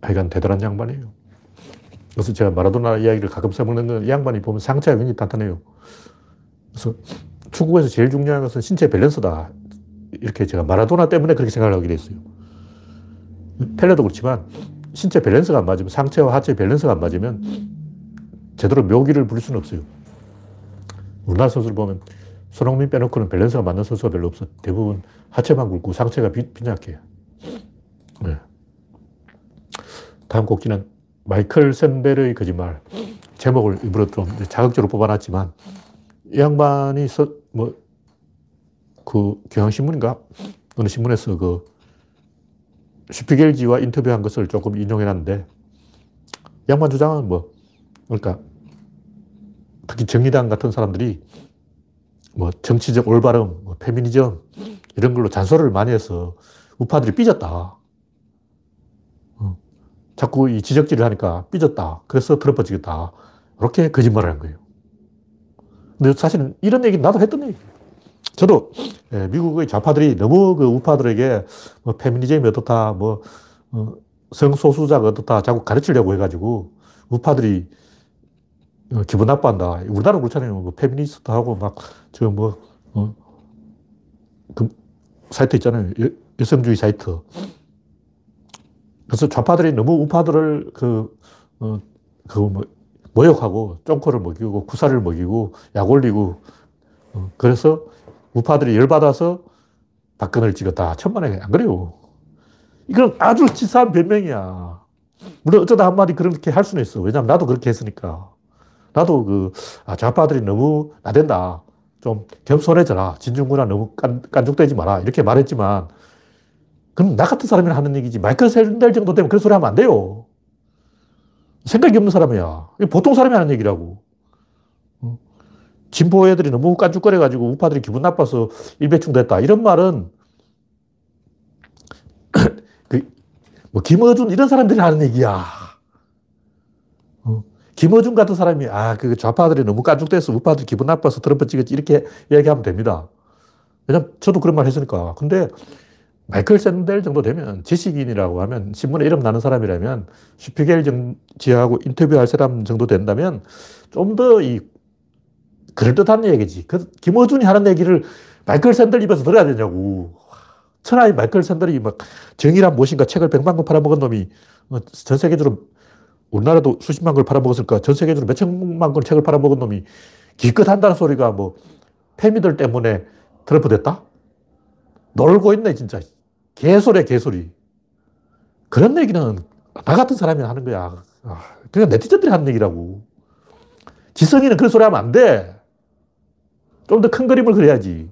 하여간 대단한 양반이에요. 그래서 제가 마라도나 이야기를 가끔 써먹는 건이 양반이 보면 상체가 굉장히 탄탄해요. 그래서 축구에서 제일 중요한 것은 신체 밸런스다. 이렇게 제가 마라도나 때문에 그렇게 생각을 하게 됐어요. 펠레도 그렇지만 신체 밸런스가 안 맞으면 상체와 하체 밸런스가 안 맞으면 제대로 묘기를 부릴 수는 없어요. 우리나라 선수를 보면 손흥민 빼놓고는 밸런스가 맞는 선수가 별로 없어. 대부분 하체만 굵고 상체가 빈약해요. 네. 다음 꼭지는 마이클 샌델의 거짓말. 제목을 일부러 좀 자극적으로 뽑아놨지만 이 양반이 써, 뭐, 그 경향신문인가? 어느 신문에서 그 슈피겔지와 인터뷰한 것을 조금 인용해놨는데 양반 주장은 뭐, 그러니까 특히 정의당 같은 사람들이 뭐 정치적 올바름, 뭐 페미니즘 이런 걸로 잔소리를 많이 해서 우파들이 삐졌다. 어. 자꾸 이 지적질을 하니까 삐졌다. 그래서 더럽어지겠다. 이렇게 거짓말을 한 거예요. 근데 사실은 이런 얘기 나도 했던 얘기 저도 예, 미국의 좌파들이 너무 그 우파들에게 뭐 페미니즘이 어떻다, 뭐 어, 성소수자가 어떻다 자꾸 가르치려고 해가지고 우파들이 어, 기분 나빠한다. 우리나라 그렇잖아요. 뭐 페미니스트하고 막 저 뭐 어, 그 사이트 있잖아요. 여, 성주의 사이트. 그래서 좌파들이 너무 우파들을 그, 어, 그 뭐, 모욕하고 쫑코를 먹이고 구사를 먹이고 약 올리고 어, 그래서 우파들이 열받아서 박근혜를 찍었다. 천만에 안 그래요. 이건 아주 치사한 변명이야. 물론 어쩌다 한마디 그렇게 할 수는 있어. 왜냐면 나도 그렇게 했으니까. 나도 그, 아, 좌파들이 너무 나댄다. 좀 겸손해져라. 진중구나 너무 깐, 깐죽대지 마라. 이렇게 말했지만, 그럼 나 같은 사람이 하는 얘기지. 마이클 샌델 정도 되면 그런 소리 하면 안 돼요. 생각이 없는 사람이야. 보통 사람이 하는 얘기라고. 진보 애들이 너무 깐죽거려가지고 우파들이 기분 나빠서 일배충 됐다. 이런 말은 그, 뭐 김어준 이런 사람들이 하는 얘기야. 어? 김어준 같은 사람이 아, 그 좌파들이 너무 깐죽돼서 우파들 기분 나빠서 드럼퍼찌겠지 이렇게 이야기하면 됩니다. 왜냐면 저도 그런 말 했으니까. 근데 마이클 샌델 정도 되면 지식인이라고 하면 신문에 이름 나는 사람이라면 슈피겔 정지하고 인터뷰할 사람 정도 된다면 좀 더 이 그럴듯한 얘기지. 그 김어준이 하는 얘기를 마이클 샌들 입에서 들어야 되냐고. 천하의 마이클 샌들이 막 정의란 무엇인가 책을 백만 권 팔아먹은 놈이 어, 전 세계적으로 우리나라도 수십만 권 팔아먹었을까 전 세계적으로 몇천만 권 책을 팔아먹은 놈이 기껏 한다는 소리가 뭐 페미들 때문에 트럼프 됐다? 놀고 있네 진짜. 개소리야 개소리. 그런 얘기는 나 같은 사람이 하는 거야. 아, 그냥 네티즌들이 하는 얘기라고. 지성이는 그런 소리 하면 안 돼. 좀 더 큰 그림을 그려야지.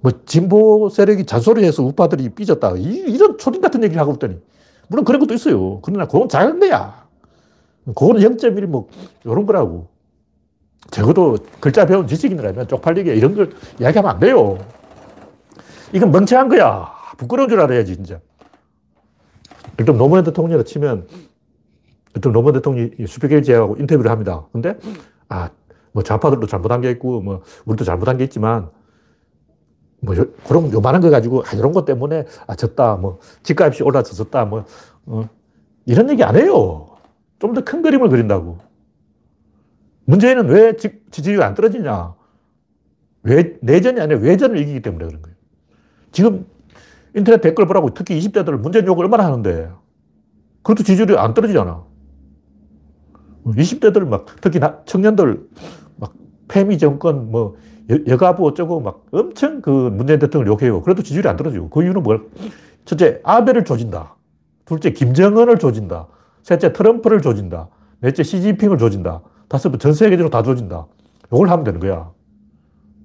뭐, 진보 세력이 잔소리해서 우파들이 삐졌다. 이, 런 초딩 같은 얘기를 하고 있더니. 물론 그런 것도 있어요. 그러나 그건 작은 거야. 그거는 0.1, 뭐, 이런 거라고. 적어도 글자 배운 지식인이라면 쪽팔리게 이런 걸 이야기하면 안 돼요. 이건 멍청한 거야. 부끄러운 줄 알아야지, 진짜. 일단 노무현 대통령을 치면, 일단 노무현 대통령이 수백일 제하고 인터뷰를 합니다. 근데, 아, 뭐 좌파들도 잘못한 게 있고, 뭐 우리도 잘못한 게 있지만, 뭐 요, 그런 요만한 거 가지고 아, 이런 것 때문에 아 졌다, 뭐 집값이 올라서 졌다, 뭐 어, 이런 얘기 안 해요. 좀 더 큰 그림을 그린다고. 문제는 왜 지, 지지율이 안 떨어지냐? 왜 내전이 아니라 외전을 이기기 때문에 그런 거예요. 지금 인터넷 댓글 보라고 특히 20대들 문재인 욕을 얼마나 하는데 그것도 지지율이 안 떨어지잖아. 20대들 막 특히 청년들 페미 정권, 뭐, 여, 가부 어쩌고 막 엄청 그 문재인 대통령을 욕해요. 그래도 지지율이 안 떨어지고. 그 이유는 뭘? 첫째, 아베를 조진다. 둘째, 김정은을 조진다. 셋째, 트럼프를 조진다. 넷째, 시진핑을 조진다. 다섯째, 전 세계적으로 다 조진다. 이걸 하면 되는 거야.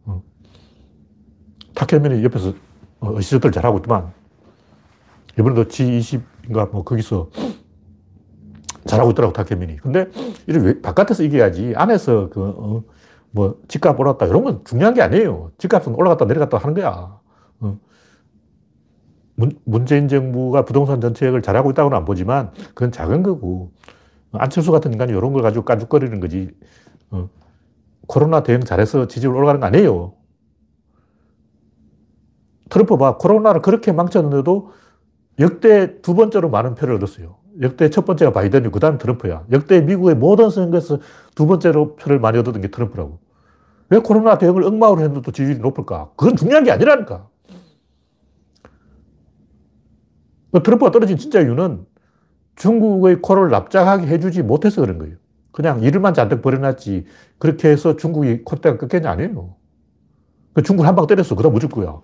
어. 탁현민이 옆에서 어 시적들 잘하고 있지만, 이번에도 G20인가 뭐 거기서 잘하고 있더라고, 타케민이. 근데, 이를 바깥에서 이겨야지. 안에서 그, 어, 뭐, 집값 올랐다. 이런 건 중요한 게 아니에요. 집값은 올라갔다 내려갔다 하는 거야. 어. 문, 문재인 정부가 부동산 정책을 잘하고 있다고는 안 보지만, 그건 작은 거고, 안철수 같은 인간이 이런 걸 가지고 깐죽거리는 거지. 어. 코로나 대응 잘해서 지지율 올라가는 거 아니에요. 트럼프 봐. 코로나를 그렇게 망쳤는데도 역대 두 번째로 많은 표를 얻었어요. 역대 첫 번째가 바이든이고 그 다음에 트럼프야. 역대 미국의 모든 선거에서 두 번째로 표를 많이 얻었던 게 트럼프라고. 왜 코로나 대응을 엉망으로 했는데도 지지율이 높을까? 그건 중요한 게 아니라니까. 그 트럼프가 떨어진 진짜 이유는 중국의 코를 납작하게 해주지 못해서 그런 거예요. 그냥 이름만 잔뜩 버려놨지. 그렇게 해서 중국이 콧대가 꺾겠냐? 아니에요. 그 중국을 한 방 때렸어. 그 다음 묻을 거야.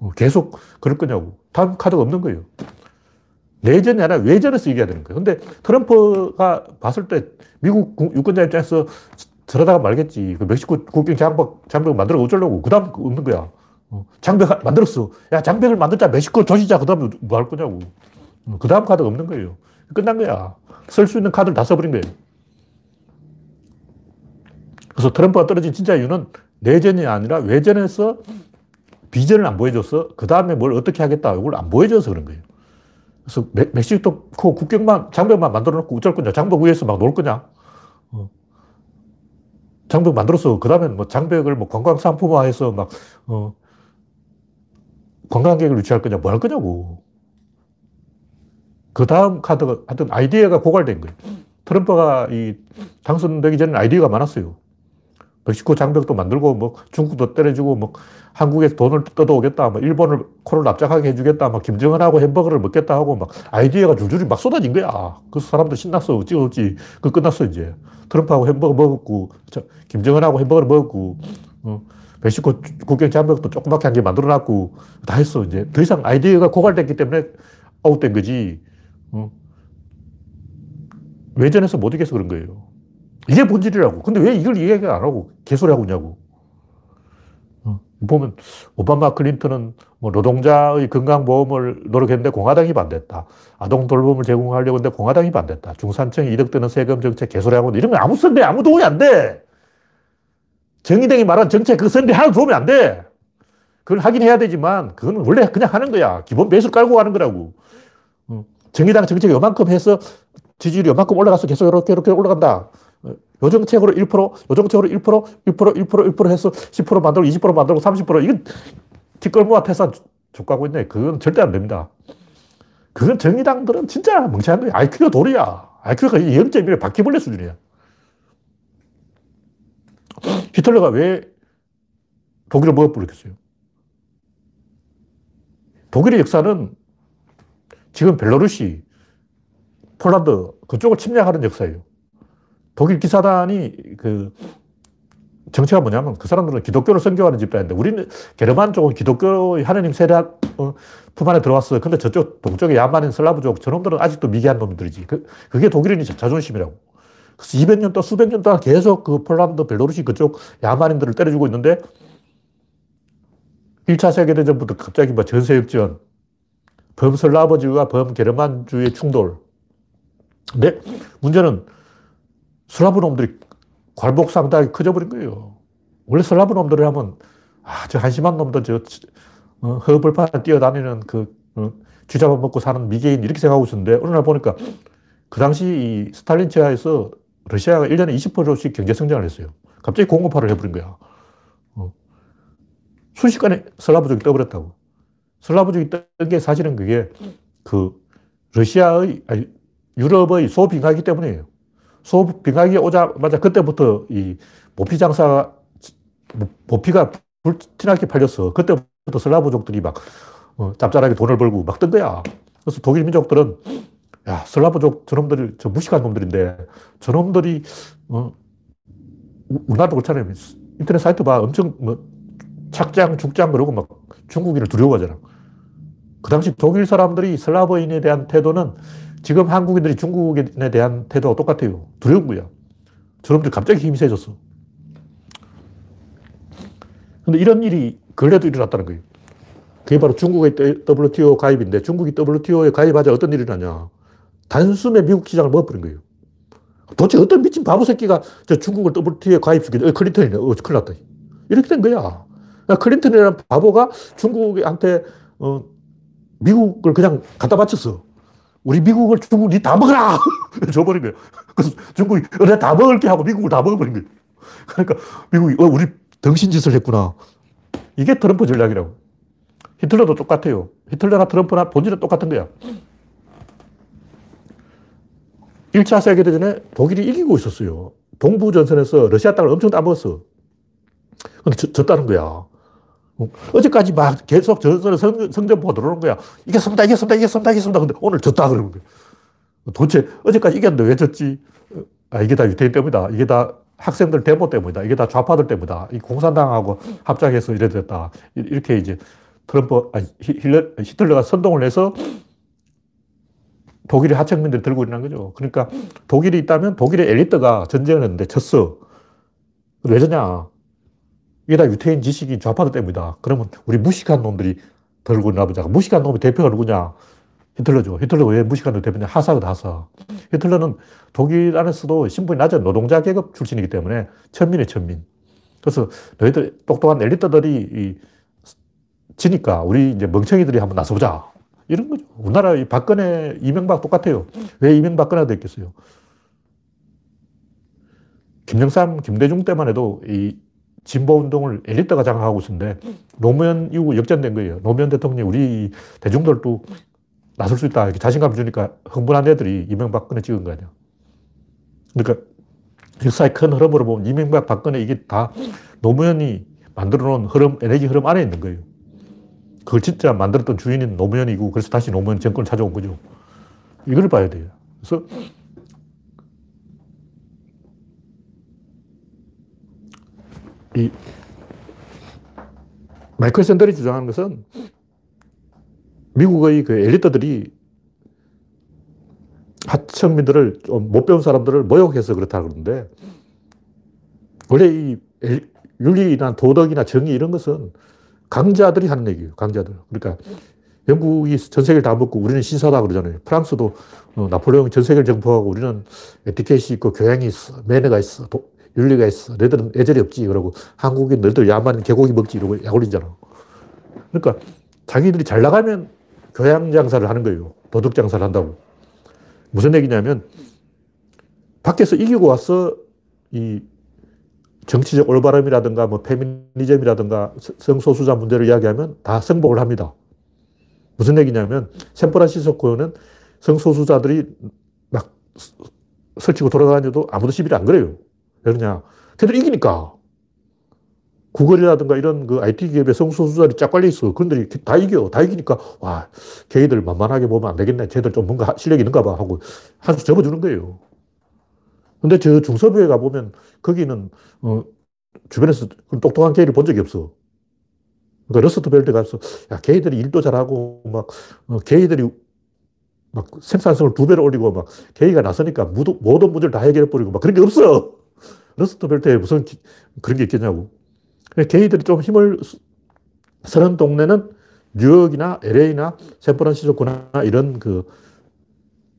어, 계속 그럴 거냐고. 다음 카드가 없는 거예요. 내전이 아니라 외전에서 이겨야 되는 거예요. 근데 트럼프가 봤을 때 미국 유권자 입장에서 저러다가 말겠지. 그 멕시코 국경 장벽, 장벽 만들어 어쩌려고. 그 다음 없는 거야. 어, 장벽 만들었어. 야, 장벽을 만들자. 멕시코 조지자. 그 다음에 뭐 할 거냐고. 어, 그 다음 카드가 없는 거예요. 끝난 거야. 쓸 수 있는 카드를 다 써버린 거예요. 그래서 트럼프가 떨어진 진짜 이유는 내전이 아니라 외전에서 비전을 안 보여줘서 그 다음에 뭘 어떻게 하겠다 이걸 안 보여줘서 그런 거예요. 그래서 멕시코 국경만 장벽만 만들어 놓고 어쩔 거냐? 장벽 위에서 막 놀 거냐? 어. 장벽 만들어서 그 다음에 뭐 장벽을 뭐 관광 상품화해서 막 어, 관광객을 유치할 거냐? 뭐 할 거냐고. 그 다음 카드가 하여튼 아이디어가 고갈된 거예요. 트럼프가 이 당선되기 전에 아이디어가 많았어요. 멕시코 장벽도 만들고 뭐 중국도 때려주고 뭐 한국에서 돈을 뜯어오겠다 뭐 일본을 코를 납작하게 해주겠다 막 김정은하고 햄버거를 먹겠다 하고 막 아이디어가 줄줄이 막 쏟아진 거야. 그래서 사람들 신났어. 찍었지 그 끝났어 이제. 트럼프하고 햄버거 먹었고 김정은하고 햄버거를 먹었고 어, 멕시코 국경 장벽도 조그맣게 한 개 만들어놨고 다 했어 이제. 더 이상 아이디어가 고갈됐기 때문에 아웃된 거지. 어. 외전에서 못 이겨서 그런 거예요 이게 본질이라고. 근데 왜 이걸 이야기 안 하고 개소리 하고 있냐고. 어, 보면 오바마 클린턴은 뭐 노동자의 건강보험을 노력했는데 공화당이 반대했다. 아동 돌봄을 제공하려고 했는데 공화당이 반대했다. 중산층이 이득되는 세금 정책 개소리하고 이런 거 아무 선대 아무 도움이 안 돼. 정의당이 말한 정책 그 선대 하나 도움이 안 돼. 그걸 하긴 해야 되지만 그건 원래 그냥 하는 거야. 기본 베이스를 깔고 가는 거라고. 어, 정의당 정책이 요만큼 해서 지지율이 요만큼 올라가서 계속 이렇게 이렇게 올라간다. 요 정책으로 1%, 요 정책으로 1%, 1%, 1%, 1% 해서 10% 만들고 20% 만들고 30% 이건 뒷걸모아 태산 족가고 있네. 그건 절대 안 됩니다. 그건 정의당들은 진짜 멍청한 거야. IQ가 돌이야. IQ가 0.1 바퀴벌레 수준이야. 히틀러가 왜 독일을 먹어버렸겠어요? 독일의 역사는 지금 벨로루시, 폴란드 그쪽을 침략하는 역사예요. 독일 기사단이 그 정체가 뭐냐면 그 사람들은 기독교를 선교하는 집단인데 우리는 게르만 쪽은 기독교의 하느님 세력 어, 품 안에 들어왔어. 근데 저쪽 동쪽의 야만인 슬라브족 저놈들은 아직도 미개한 놈들이지. 그, 그게 독일인이 자존심이라고. 그래서 200년 동안 수백 년 동안 계속 그 폴란드, 벨로루시 그쪽 야만인들을 때려주고 있는데 1차 세계대전부터 갑자기 뭐 전세역전, 범슬라버주의와 범게르만주의 충돌. 근데 문제는 슬라브 놈들이 괄복상당히 커져버린 거예요. 원래 슬라브 놈들을 하면, 아, 저 한심한 놈들, 저, 어, 허벌판에 뛰어다니는 그, 어, 쥐잡아 먹고 사는 미개인 이렇게 생각하고 있었는데, 어느 날 보니까 그 당시 이 스탈린 치하에서 러시아가 1년에 20%씩 경제 성장을 했어요. 갑자기 공급화를 해버린 거야. 어. 순식간에 슬라브족이 떠버렸다고. 슬라브족이 뜬 게 사실은 그게 그 러시아의, 아니, 유럽의 소빙하기 때문이에요. 소 빙하기 오자마자 그때부터 이 모피 장사, 모피가 불티나게 팔렸어. 그때부터 슬라브족들이 막 어, 짭짤하게 돈을 벌고 막 뜬 거야. 그래서 독일 민족들은 야, 슬라브족 저놈들이 저 무식한 놈들인데 저놈들이 어, 우리나라도 그렇잖아요. 인터넷 사이트 봐. 엄청 뭐 착장, 죽장 그러고 막 중국인을 두려워하잖아. 그 당시 독일 사람들이 슬라브인에 대한 태도는 지금 한국인들이 중국인에 대한 태도가 똑같아요. 두려운 거야. 저놈들 갑자기 힘이 세졌어. 근데 이런 일이 근래도 일어났다는 거예요. 그게 바로 중국의 WTO 가입인데 중국이 WTO에 가입하자 어떤 일이 나냐. 단숨에 미국 시장을 먹어버린 거예요. 도대체 어떤 미친 바보 새끼가 저 중국을 WTO에 가입시키지? 어, 클린턴이네. 어, 큰일 났다. 이렇게 된 거야. 그러니까 클린턴이라는 바보가 중국한테, 어, 미국을 그냥 갖다 바쳤어. 우리 미국을 중국 이 다 먹어라! 줘버린 거예요. 그래서 중국이, 어, 내가 다 먹을게 하고 미국을 다 먹어버린 거예요. 그러니까 미국이, 어, 우리 덩신짓을 했구나. 이게 트럼프 전략이라고. 히틀러도 똑같아요. 히틀러나 트럼프나 본질은 똑같은 거야. 1차 세계대전에 독일이 이기고 있었어요. 동부전선에서 러시아 땅을 엄청 따먹었어. 근데 졌, 다는 거야. 어제까지 막 계속 전선에 성, 성전포가 들어오는 거야. 이겼습니다, 이겼습니다, 이겼습니다, 이겼습니다. 근데 오늘 졌다 그러는 거야. 도대체 어제까지 이겼는데 왜 졌지? 아, 이게 다 유태인 때문이다. 이게 다 학생들 데모 때문이다. 이게 다 좌파들 때문이다. 이 공산당하고 합작해서 이래 됐다. 이렇게 이제 트럼프, 아니, 히틀러가 선동을 해서 독일의 하층민들이 들고 일어난 거죠. 그러니까 독일이 있다면 독일의 엘리트가 전쟁을 했는데 졌어. 왜 졌냐? 이게 다 유태인 지식인 좌파들 때문이다. 그러면 우리 무식한 놈들이 들고 일어나보자. 무식한 놈의 대표가 누구냐? 히틀러죠. 히틀러가 왜 무식한 놈 대표냐? 하사거든, 하사. 히틀러는 독일 안에서도 신분이 낮은 노동자 계급 출신이기 때문에 천민의 천민. 그래서 너희들 똑똑한 엘리트들이 지니까 우리 이제 멍청이들이 한번 나서보자. 이런 거죠. 우리나라 박근혜, 이명박 똑같아요. 왜 이명박근혜가 됐겠어요? 김영삼, 김대중 때만 해도 이 진보 운동을 엘리트가 장악하고 있었는데 노무현 이후 역전된 거예요. 노무현 대통령이 우리 대중들도 나설 수 있다. 이렇게 자신감 주니까 흥분한 애들이 이명박근혜 찍은 거 아니야. 그러니까 역사의 큰 흐름으로 보면 이명박, 박근혜 이게 다 노무현이 만들어 놓은 흐름, 에너지 흐름 안에 있는 거예요. 그걸 진짜 만들었던 주인은 노무현이고 그래서 다시 노무현 정권을 찾아온 거죠. 이걸 봐야 돼요. 그래서 이 마이클 샌들이 주장하는 것은 미국의 그 엘리트들이 하층민들을 좀못 배운 사람들을 모욕해서 그렇다 그러는데 원래 이 윤리나 도덕이나 정의 이런 것은 강자들이 하는 얘기예요. 강자들. 그러니까 영국이 전 세계를 다 먹고 우리는 신사다 그러잖아요. 프랑스도 어, 나폴레옹이 전 세계를 정복하고 우리는 에티켓이 있고 교양이 있어. 매너가 있어. 도, 윤리가 있어. 너희들은 애절이 없지. 그러고 한국인 너희들 야만 개고기 먹지. 이러고 약 올리잖아. 그러니까 자기들이 잘 나가면 교양 장사를 하는 거예요. 도덕 장사를 한다고. 무슨 얘기냐면 밖에서 이기고 와서 이 정치적 올바름이라든가 뭐 페미니즘이라든가 성소수자 문제를 이야기하면 다 승복을 합니다. 무슨 얘기냐면 샌프란시스코는 성소수자들이 막 설치고 돌아다녀도 아무도 시비를 안 걸어요. 왜 그러냐? 게이들이 이기니까. 구글이라든가 이런 그 IT 기업에 성소수자들이 쫙 깔려 있어. 그놈들이 다 이겨. 다 이기니까, 와, 걔들 만만하게 보면 안 되겠네. 쟤들 좀 뭔가 실력이 있는가 봐. 하고 한수 접어주는 거예요. 근데 저 중서부에 가보면 거기는 어, 주변에서 똑똑한 게이를 본 적이 없어. 그러니까 러스트벨트 가서 야 게이들이 일도 잘하고 막 어, 게이들이 막 생산성을 두 배로 올리고 막 게이가 나서니까 모든, 모든 문제를 다 해결해 버리고 막 그런 게 없어. 러스트 벨트에 무슨 기, 그런 게 있겠냐고. 게이들이 좀 힘을 쓰는 동네는 뉴욕이나 LA나 샌프란시스코나 이런 그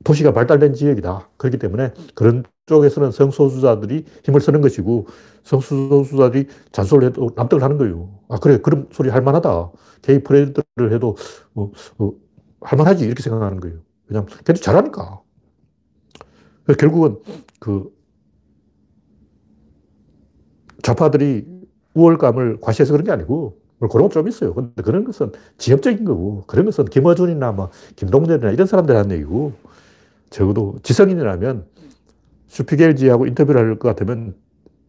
도시가 발달된 지역이다. 그렇기 때문에 그런 쪽에서는 성소수자들이 힘을 쓰는 것이고 성소수자들이 잔소리를 해도 납득을 하는 거예요. 아, 그래. 그런 소리 할 만하다. 게이 프레드를 해도 뭐, 뭐, 할 만하지. 이렇게 생각하는 거예요. 왜냐면 걔도 잘하니까. 결국은 그 좌파들이 우월감을 과시해서 그런 게 아니고 그런 것좀 있어요. 근데 그런 것은 지역적인 거고 그런 것은 김어준이나 뭐 김동전이나 이런 사람들 하는 얘기고 적어도 지성인이라면 슈피겔지하고 인터뷰를 할 것 같으면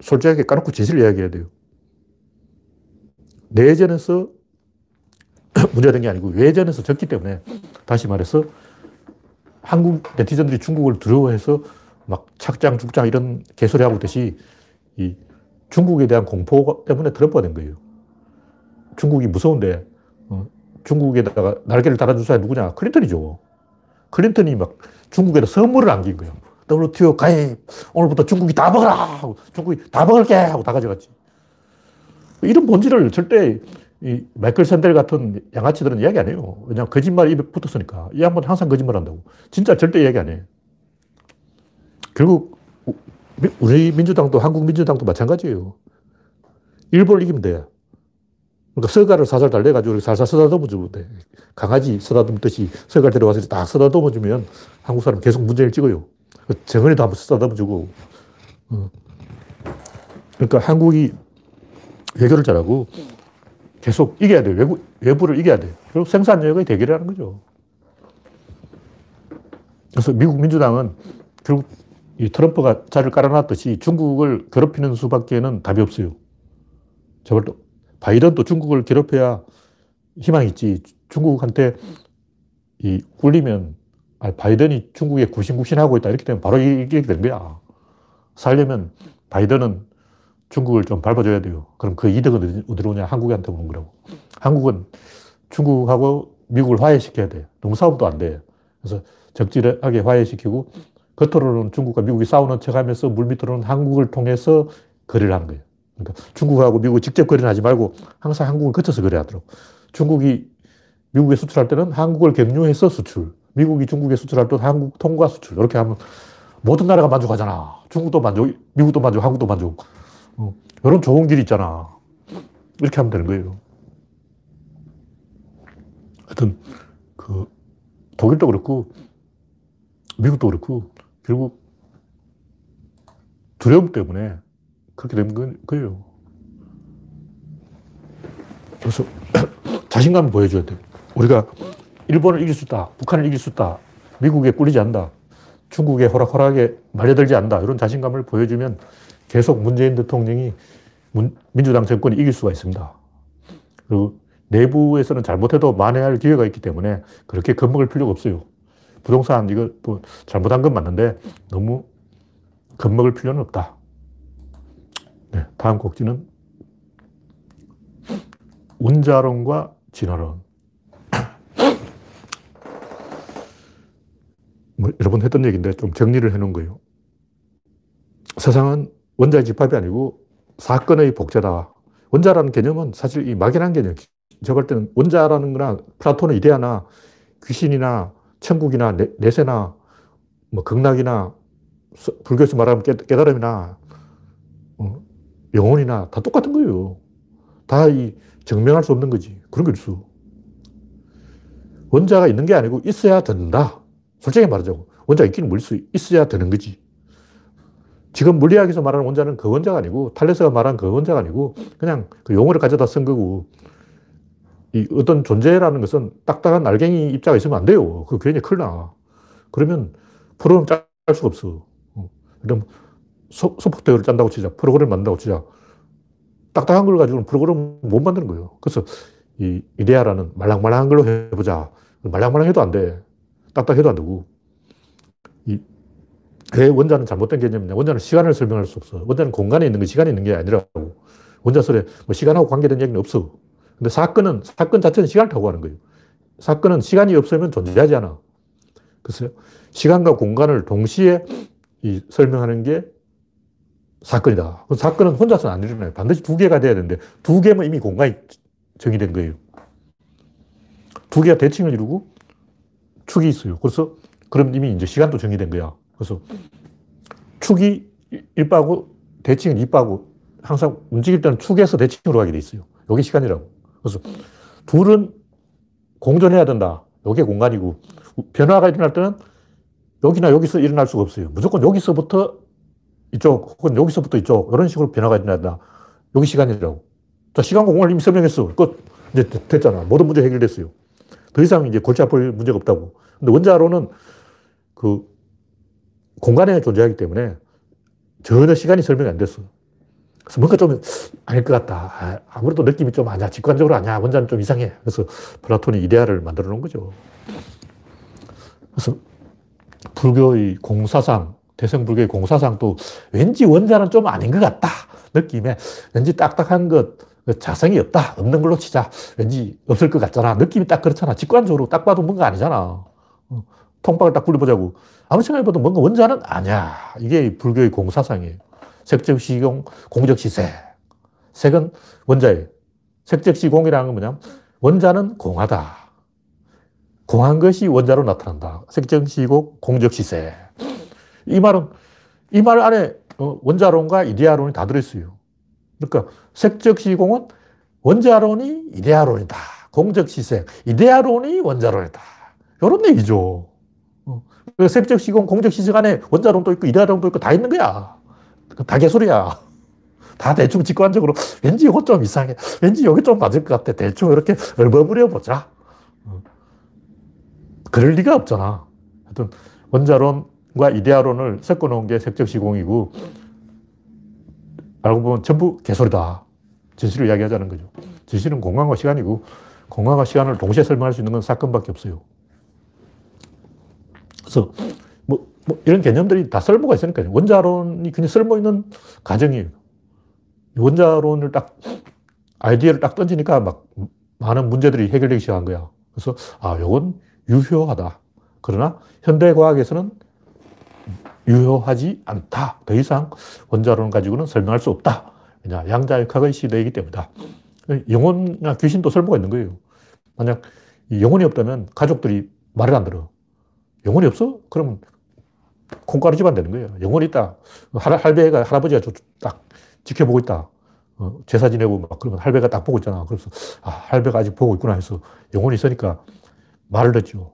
솔직하게 까놓고 진실을 이야기해야 돼요. 내전에서 문제가 된게 아니고 외전에서 졌기 때문에 다시 말해서 한국 네티즌들이 중국을 두려워해서 막 착장, 죽장 이런 개소리 하고 있듯이 이 중국에 대한 공포 때문에 트럼프가 된 거예요. 중국이 무서운데 어, 중국에다가 날개를 달아준 사람이 누구냐? 클린턴이죠. 클린턴이 막 중국에다 선물을 안긴 거예요. WTO 가입. 오늘부터 중국이 다 먹어라. 중국이 다 먹을게. 하고 다 가져갔지. 이런 본질을 절대 이 마이클 샌델 같은 양아치들은 이야기 안 해요. 왜냐하면 거짓말 입에 붙었으니까. 이 양반 항상 거짓말 한다고. 진짜 절대 이야기 안 해. 결국 우리 민주당도 한국 민주당도 마찬가지예요. 일본을 이기면 돼. 그러니까 서가를 살살 달래가지고 살살 쓰다듬어 주면 돼. 강아지 쓰다듬듯이 서가를 데려가서 딱 쓰다듬어 주면 한국 사람 계속 문제를 찍어요. 정은이도 한번 쓰다듬어 주고. 어. 그러니까 한국이 외교를 잘하고 계속 이겨야 돼. 외부, 외부를 이겨야 돼. 그리고 생산력의 대결이라는 거죠. 그래서 미국 민주당은 결국 이 트럼프가 자를 깔아놨듯이 중국을 괴롭히는 수밖에는 답이 없어요. 제발 또 바이든도 중국을 괴롭혀야 희망이 있지. 중국한테 이 꿀리면 아, 바이든이 중국에 구신구신하고 있다 이렇게 되면 바로 이게 되는 거야. 살려면 바이든은 중국을 좀 밟아줘야 돼요. 그럼 그 이득은 어디로 오냐? 한국한테 오는 거라고. 한국은 중국하고 미국을 화해시켜야 돼. 싸움도 안 돼. 그래서 적절하게 화해시키고 겉으로는 중국과 미국이 싸우는 척 하면서 물밑으로는 한국을 통해서 거래를 하는 거예요. 그러니까 중국하고 미국이 직접 거래는 하지 말고 항상 한국을 거쳐서 거래하더라고. 중국이 미국에 수출할 때는 한국을 경유해서 수출. 미국이 중국에 수출할 때는 한국 통과 수출. 이렇게 하면 모든 나라가 만족하잖아. 중국도 만족, 미국도 만족, 한국도 만족. 어, 이런 좋은 길이 있잖아. 이렇게 하면 되는 거예요. 하여튼, 그, 독일도 그렇고, 미국도 그렇고, 결국 두려움 때문에 그렇게 된 거예요. 그래서 자신감을 보여줘야 돼. 우리가 일본을 이길 수 있다. 북한을 이길 수 있다. 미국에 꿀리지 않는다. 중국에 호락호락하게 말려들지 않는다. 이런 자신감을 보여주면 계속 문재인 대통령이 민주당 정권이 이길 수가 있습니다. 그리고 내부에서는 잘못해도 만회할 기회가 있기 때문에 그렇게 겁먹을 필요가 없어요. 부동산 이거 또 잘못한 건 맞는데 너무 겁먹을 필요는 없다. 네, 다음 곡지는 원자론과 진화론. 뭐 여러 번 했던 얘기인데 좀 정리를 해 놓은 거예요. 세상은 원자의 집합이 아니고 사건의 복제다. 원자라는 개념은 사실 이 막연한 개념. 볼 때는 원자라는 거나 플라톤의 이데아나 귀신이나 천국이나 내, 세나뭐 극락이나 불교에서 말하면 깨, 달음이나 어, 영혼이나 다 똑같은 거예요. 다 이 증명할 수 없는 거지. 그런 게 있어. 원자가 있는 게 아니고 있어야 된다. 솔직히 말하자고. 원자가 있기는 뭘수 있어야 되는 거지. 지금 물리학에서 말하는 원자는 그 원자가 아니고 탈레스가 말한 그 원자가 아니고 그냥 그 용어를 가져다 쓴 거고 이 어떤 존재라는 것은 딱딱한 날갱이 입자가 있으면 안 돼요. 그 괜히 큰일 나. 그러면 프로그램 짤 수가 없어. 어. 그럼 소프트웨어를 짠다고 치자. 프로그램을 만든다고 치자. 딱딱한 걸 가지고는 프로그램 못 만드는 거예요. 그래서 이 이데아라는 말랑말랑한 걸로 해보자. 말랑말랑해도 안 돼. 딱딱해도 안 되고. 이, 왜 원자는 잘못된 개념이냐. 원자는 시간을 설명할 수 없어. 원자는 공간에 있는 거, 시간에 있는 게 아니라고. 원자 설에 뭐 시간하고 관계된 얘기는 없어. 근데 사건은, 사건 자체는 시간을 타고 가는 거예요. 사건은 시간이 없으면 존재하지 않아. 그래서 시간과 공간을 동시에 이 설명하는 게 사건이다. 그 사건은 혼자서는 안 일어나요. 반드시 두 개가 돼야 되는데 두 개면 이미 공간이 정의된 거예요. 두 개가 대칭을 이루고 축이 있어요. 그래서 그럼 이미 이제 시간도 정의된 거야. 그래서 축이 1바고 대칭은 2바고 항상 움직일 때는 축에서 대칭으로 가게 돼 있어요. 이게 시간이라고. 그래서 둘은 공존해야 된다. 이게 공간이고 변화가 일어날 때는 여기나 여기서 일어날 수가 없어요. 무조건 여기서부터 이쪽 혹은 여기서부터 이쪽 이런 식으로 변화가 일어난다. 여기 시간이라고. 자, 시간 공간을 이미 설명했어. 끝. 이제 됐잖아. 모든 문제 해결됐어요. 더 이상 이제 골치 아플 문제가 없다고. 근데 원자로는 그 공간에 존재하기 때문에 전혀 시간이 설명이 안 됐어. 그래서 뭔가 좀 아닐 것 같다. 아, 무래도 느낌이 좀 아니야. 직관적으로 아니야. 원자는 좀 이상해. 그래서 플라톤이 이데아를 만들어 놓은 거죠. 그래서 불교의 공사상, 대성불교의 공사상도 왠지 원자는 좀 아닌 것 같다. 느낌에 왠지 딱딱한 것, 그 자성이 없다. 없는 걸로 치자. 왠지 없을 것 같잖아. 느낌이 딱 그렇잖아. 직관적으로 딱 봐도 뭔가 아니잖아. 어, 통박을 딱 굴려보자고. 아무 생각해봐도 뭔가 원자는 아니야. 이게 불교의 공사상이에요. 색적 시공, 공적 시세. 색은 원자예요. 색적 시공이라는 건 뭐냐면 원자는 공하다. 공한 것이 원자로 나타난다. 색적 시공, 공적 시세. 이 말은 이 말 안에 어, 원자론과 이데아론이 다 들어있어요. 그러니까 색적 시공은 원자론이 이데아론이다. 공적 시색, 이데아론이 원자론이다. 이런 얘기죠. 어. 색적 시공, 공적 시색 안에 원자론도 있고 이데아론도 있고 다 있는 거야. 다 개소리야. 다 대충 직관적으로 왠지 이거 좀 이상해. 왠지 여기 좀 맞을 것 같아. 대충 이렇게 얼버무려 보자. 어. 그럴 리가 없잖아. 하여튼 원자론과 이데아론을 섞어 놓은 게 색적 시공이고 알고 보면 전부 개소리다. 진실을 이야기하자는 거죠. 진실은 공간과 시간이고 공간과 시간을 동시에 설명할 수 있는 건 사건밖에 없어요. 그래서 뭐, 뭐 이런 개념들이 다 쓸모가 있으니까요. 원자론이 그냥 쓸모 있는 가정이에요. 원자론을 딱 아이디어를 딱 던지니까 막 많은 문제들이 해결되기 시작한 거야. 그래서 아, 요건 유효하다. 그러나 현대 과학에서는 유효하지 않다. 더 이상 원자론 가지고는 설명할 수 없다. 왜냐, 양자역학의 시대이기 때문이다. 영혼이나 귀신도 설모가 있는 거예요. 만약 영혼이 없다면 가족들이 말을 안 들어. 영혼이 없어? 그러면 콩가루 집안 되는 거예요. 영혼이 있다. 할배가, 할아버지가 딱 지켜보고 있다. 어, 제사 지내고 막 그러면 할배가 딱 보고 있잖아. 그래서, 아, 할배가 아직 보고 있구나 해서 영혼이 있으니까 말을 듣죠.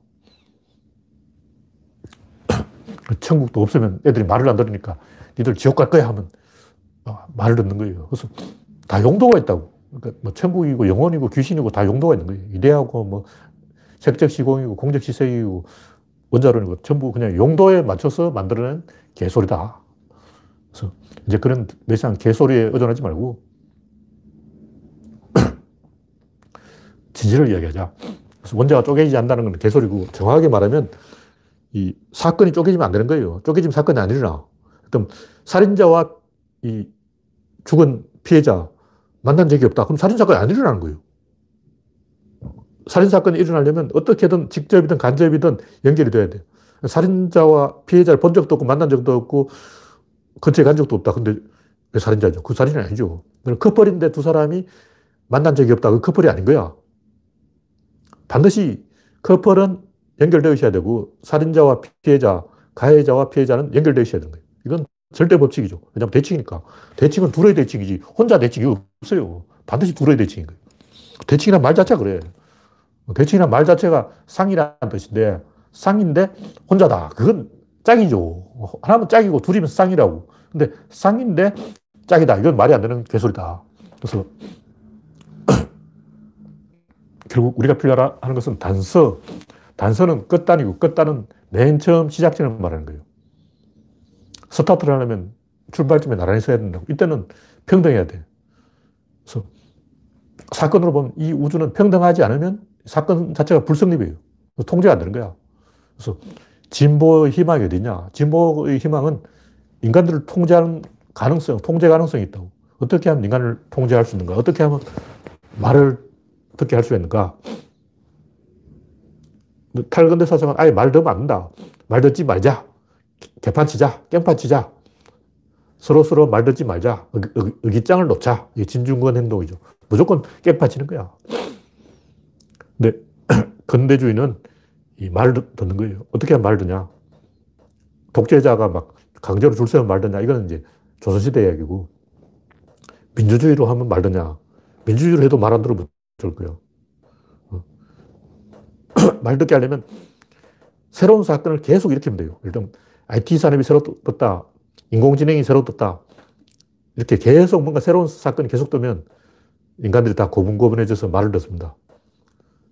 천국도 없으면 애들이 말을 안 들으니까 니들 지옥 갈 거야 하면 아, 말을 듣는 거예요. 그래서 다 용도가 있다고. 그러니까 뭐 천국이고 영혼이고 귀신이고 다 용도가 있는 거예요. 이데하고 뭐 색적 시공이고 공적 시색이고 원자론이고 전부 그냥 용도에 맞춰서 만들어낸 개소리다. 그래서 이제 그런 더 이상 개소리에 의존하지 말고 진실을 이야기하자. 그래서 원자가 쪼개지지 않는다는 건 개소리고 정확하게 말하면 이 사건이 쪼개지면 안 되는 거예요. 쪼개지면 사건이 안 일어나. 그럼 살인자와 이 죽은 피해자 만난 적이 없다. 그럼 살인사건이 안 일어나는 거예요. 살인사건이 일어나려면 어떻게든 직접이든 간접이든 연결이 돼야 돼요. 살인자와 피해자를 본 적도 없고 만난 적도 없고 근처에 간 적도 없다. 근데 왜 살인자죠? 그 살인이 아니죠. 커플인데 두 사람이 만난 적이 없다. 그 커플이 아닌 거야. 반드시 커플은 연결되어 있어야 되고 살인자와 피해자, 가해자와 피해자는 연결되어 있어야 되는 거예요. 이건 절대 법칙이죠. 왜냐하면 대칭이니까. 대칭은 둘의 대칭이지 혼자 대칭이 없어요. 반드시 둘의 대칭인 거예요. 대칭이란 말 자체가 그래. 대칭이란 말 자체가 쌍이라는 뜻인데 쌍인데 혼자다. 그건 짝이죠. 하나면 짝이고 둘이면 쌍이라고. 근데 쌍인데 짝이다. 이건 말이 안 되는 개소리다. 그래서 결국 우리가 필요하는 것은 단서. 단서는 끝단이고 끝단은 맨 처음 시작점을 말하는 거예요. 스타트를 하려면 출발점에 나란히 서야 된다고. 이때는 평등해야 돼. 그래서 사건으로 보면 이 우주는 평등하지 않으면 사건 자체가 불성립이에요. 통제가 안 되는 거야. 그래서 진보의 희망이 어디냐? 진보의 희망은 인간들을 통제하는 가능성, 통제 가능성이 있다고. 어떻게 하면 인간을 통제할 수 있는가? 어떻게 하면 말을 듣게 할 수 있는가? 탈근대 사상은 아예 말 듣면 안 된다. 말 듣지 말자. 개판 치자. 깽판 치자. 서로 서로 말 듣지 말자. 의기장을 놓자. 이게 진중권 행동이죠. 무조건 깽판 치는 거야. 근데 근대주의는 이 말을 듣는 거예요. 어떻게 하면 말 듣냐? 독재자가 막 강제로 줄 서면 말 듣냐? 이거는 이제 조선시대 이야기고. 민주주의로 하면 말 듣냐? 민주주의로 해도 말 안 들으면 어쩔 거야. 말 듣게 하려면 새로운 사건을 계속 일으키면 돼요. 일단 IT 산업이 새로 떴다. 인공지능이 새로 떴다. 이렇게 계속 뭔가 새로운 사건이 계속 뜨면 인간들이 다 고분고분해져서 말을 듣습니다.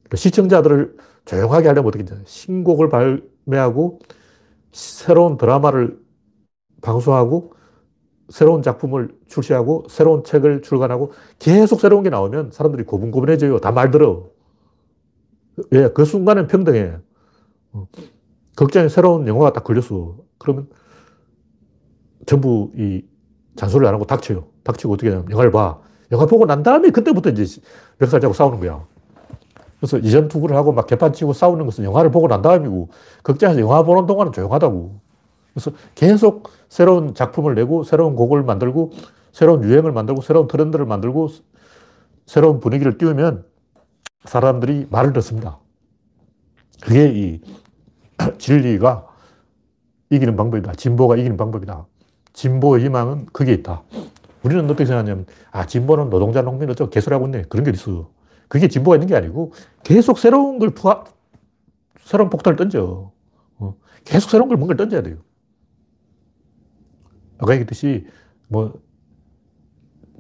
그러니까 시청자들을 조용하게 하려면 어떻게 되냐. 신곡을 발매하고 새로운 드라마를 방송하고 새로운 작품을 출시하고 새로운 책을 출간하고 계속 새로운 게 나오면 사람들이 고분고분해져요. 다 말 들어. 왜? 그 순간은 평등해. 어. 극장에 새로운 영화가 딱 걸렸어. 그러면 전부 이 잔소리를 안 하고 닥쳐요. 닥치고 어떻게 하냐면 영화를 봐. 영화 보고 난 다음에 그때부터 이제 멱살 잡고 싸우는 거야. 그래서 이전 투구를 하고 막 개판 치고 싸우는 것은 영화를 보고 난 다음이고 극장에서 영화 보는 동안은 조용하다고. 그래서 계속 새로운 작품을 내고 새로운 곡을 만들고 새로운 유행을 만들고 새로운 트렌드를 만들고 새로운 분위기를 띄우면 사람들이 말을 듣습니다. 그게 이 진리가 이기는 방법이다. 진보가 이기는 방법이다. 진보의 희망은 거기에 있다. 우리는 어떻게 생각하냐면, 아, 진보는 노동자, 농민 어쩌고 개소리하고 있네. 그런 게 있어. 그게 진보가 있는 게 아니고, 계속 새로운 걸 푸, 새로운 폭탄을 던져. 어, 계속 새로운 걸 뭔가를 던져야 돼요. 아까 얘기했듯이, 뭐,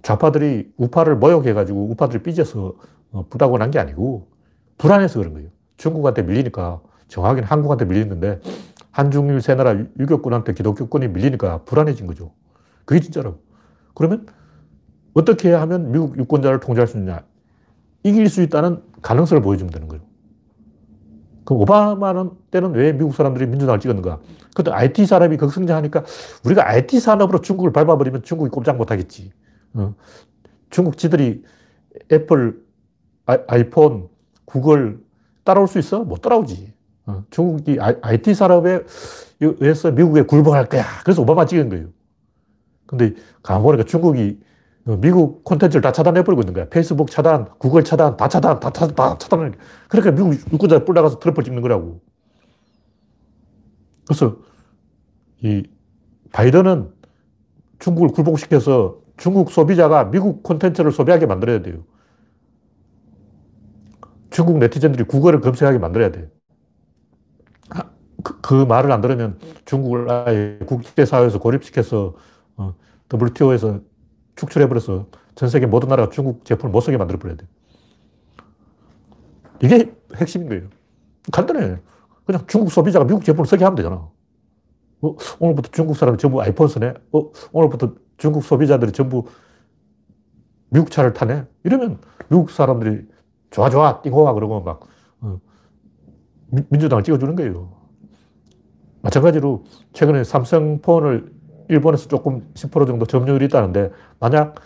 좌파들이 우파를 모욕해가지고 우파들이 삐져서 어, 부다고 난 게 아니고, 불안해서 그런 거예요. 중국한테 밀리니까, 정확히는 한국한테 밀리는데, 한중일 세 나라 유교권한테 기독교권이 밀리니까 불안해진 거죠. 그게 진짜라고. 그러면 어떻게 하면 미국 유권자를 통제할 수 있느냐? 이길 수 있다는 가능성을 보여주면 되는 거예요. 그럼 오바마는 때는 왜 미국 사람들이 민주당을 찍었는가? 그때 IT 산업이 극성장하니까 우리가 IT 산업으로 중국을 밟아버리면 중국이 꼼짝 못 하겠지. 어. 중국 지들이 애플, 아이 폰, 구글 따라올 수 있어? 못 따라오지. 어, 중국이 IT 산업에 의해서 미국에 굴복할 거야. 그래서 오바마 찍은 거예요. 근데 가보니까 중국이 미국 콘텐츠를 다 차단해버리고 있는 거야. 페이스북 차단, 구글 차단, 다 차단, 다, 차, 다 차단을. 그러니까 미국 유권자 뿔 나가서 트럼프를 찍는 거라고. 그래서 이 바이든은 중국을 굴복시켜서 중국 소비자가 미국 콘텐츠를 소비하게 만들어야 돼요. 중국 네티즌들이 구글을 검색하게 만들어야 돼요. 그, 그 말을 안 들으면 중국을 아예 국제사회에서 고립시켜서 어, WTO에서 축출해버려서 전 세계 모든 나라가 중국 제품을 못 쓰게 만들어버려야 돼. 이게 핵심인 거예요. 간단해. 그냥 중국 소비자가 미국 제품을 쓰게 하면 되잖아. 어, 오늘부터 중국 사람이 전부 아이폰 쓰네? 어, 오늘부터 중국 소비자들이 전부 미국 차를 타네? 이러면 미국 사람들이 좋아, 좋아, 띵호와 그러고 막, 어, 민주당을 찍어주는 거예요. 마찬가지로 최근에 삼성폰을 일본에서 조금 10% 정도 점유율이 있다는데 만약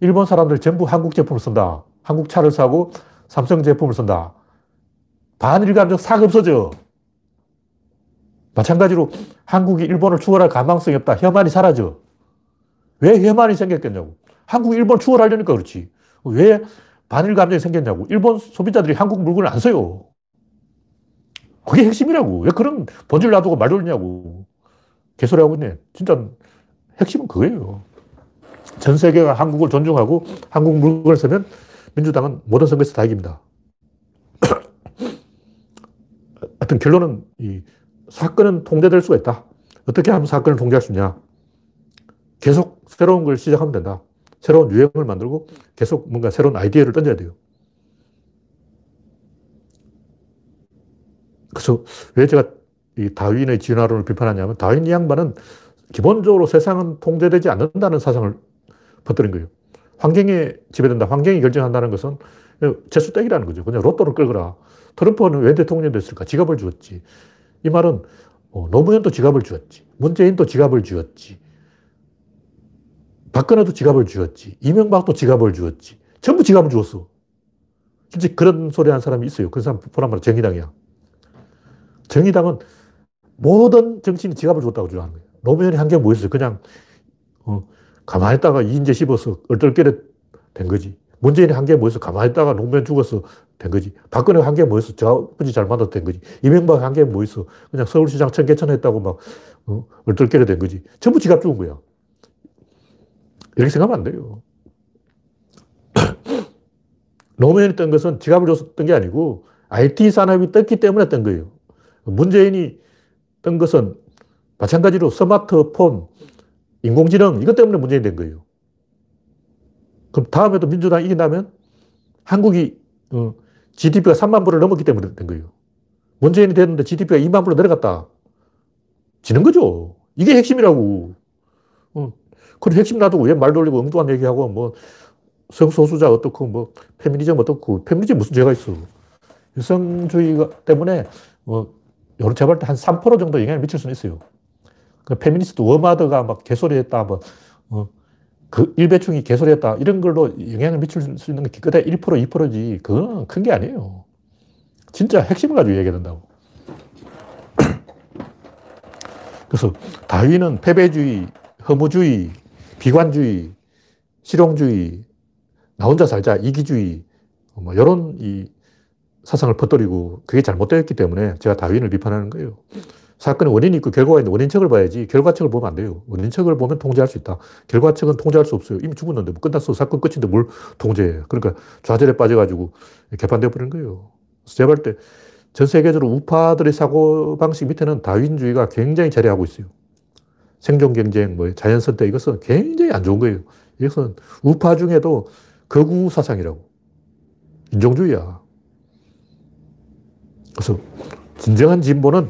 일본 사람들 전부 한국 제품을 쓴다. 한국 차를 사고 삼성 제품을 쓴다. 반일감적 싹 없어져. 마찬가지로 한국이 일본을 추월할 가망성이 없다. 혐한이 사라져. 왜 혐한이 생겼겠냐고. 한국이 일본을 추월하려니까 그렇지. 왜 반일 감정이 생겼냐고. 일본 소비자들이 한국 물건을 안 써요. 그게 핵심이라고. 왜 그런 본질 놔두고 말 돌리냐고. 개소리하고 있네. 진짜 핵심은 그거예요. 전 세계가 한국을 존중하고 한국 물건을 쓰면 민주당은 모든 선거에서 다 이깁니다. 하여튼 결론은 이 사건은 통제될 수가 있다. 어떻게 하면 사건을 통제할 수 있냐? 계속 새로운 걸 시작하면 된다. 새로운 유행을 만들고 계속 뭔가 새로운 아이디어를 던져야 돼요. 그래서 왜 제가 이 다윈의 진화론을 비판하냐면 다윈 이 양반은 기본적으로 세상은 통제되지 않는다는 사상을 퍼뜨린 거예요. 환경에 지배된다. 환경이 결정한다는 것은 재수땡이라는 거죠. 그냥 로또를 끌거라. 트럼프는 왜 대통령이 됐을까? 지갑을 주었지. 이 말은 어, 노무현도 지갑을 주었지. 문재인도 지갑을 주었지. 박근혜도 지갑을 주었지. 이명박도 지갑을 주었지. 전부 지갑을 주었어. 실제 그런 소리 한 사람이 있어요. 그 사람 보란 말은 정의당이야. 정의당은 모든 정치인이 지갑을 줬다고 주장하는 거예요. 노무현이 한 게 뭐였어요? 그냥, 어, 가만히 있다가 이인재 씹어서 얼떨결에 된 거지. 문재인이 한 게 뭐였어? 가만히 있다가 노무현 죽어서 된 거지. 박근혜 한 게 뭐였어? 저 아버지 잘 만나서 된 거지. 이명박 한 게 뭐였어? 그냥 서울시장 청계천 했다고 막, 어, 얼떨결에 된 거지. 전부 지갑 죽은 거야. 이렇게 생각하면 안 돼요. 노무현이 뜬 것은 지갑을 줬던 게 아니고 IT 산업이 떴기 때문에 뜬 거예요. 문재인이 뜬 것은 마찬가지로 스마트폰, 인공지능, 이것 때문에 문제이 된 거예요. 그럼 다음에도 민주당이 이긴다면 한국이 어, GDP가 3만 불을 넘었기 때문에 된 거예요. 문재인이 됐는데 GDP가 2만 불로 내려갔다. 지는 거죠. 이게 핵심이라고. 어, 그런 핵심 놔두고 왜 말 돌리고 엉뚱한 얘기하고 뭐 성소수자 어떻고 뭐 페미니즘 어떻고 페미니즘 무슨 죄가 있어. 여성주의 때문에 뭐 여론 재보궐 때 한 3% 정도 영향을 미칠 수는 있어요. 그 페미니스트 워마드가 막 개소리했다, 뭐, 어, 그 일베충이 개소리했다, 이런 걸로 영향을 미칠 수 있는 게 기껏해 1%, 2%지. 그건 큰 게 아니에요. 진짜 핵심을 가지고 얘기해야 된다고. 그래서 다윈은 패배주의, 허무주의, 비관주의, 실용주의, 나 혼자 살자, 이기주의, 뭐, 이런 이 사상을 퍼뜨리고 그게 잘못되었기 때문에 제가 다윈을 비판하는 거예요. 사건에 원인이 있고 결과가 있는데 원인책을 봐야지 결과책을 보면 안 돼요. 원인책을 보면 통제할 수 있다. 결과책은 통제할 수 없어요. 이미 죽었는데 뭐 끝났어. 사건 끝인데 뭘 통제해. 그러니까 좌절에 빠져가지고 개판되어 버리는 거예요. 제가 볼 때 전 세계적으로 우파들의 사고방식 밑에는 다윈주의가 굉장히 자리하고 있어요. 생존 경쟁, 뭐 자연 선택 이것은 굉장히 안 좋은 거예요. 이것은 우파 중에도 거구 사상이라고. 인종주의야. 그래서 진정한 진보는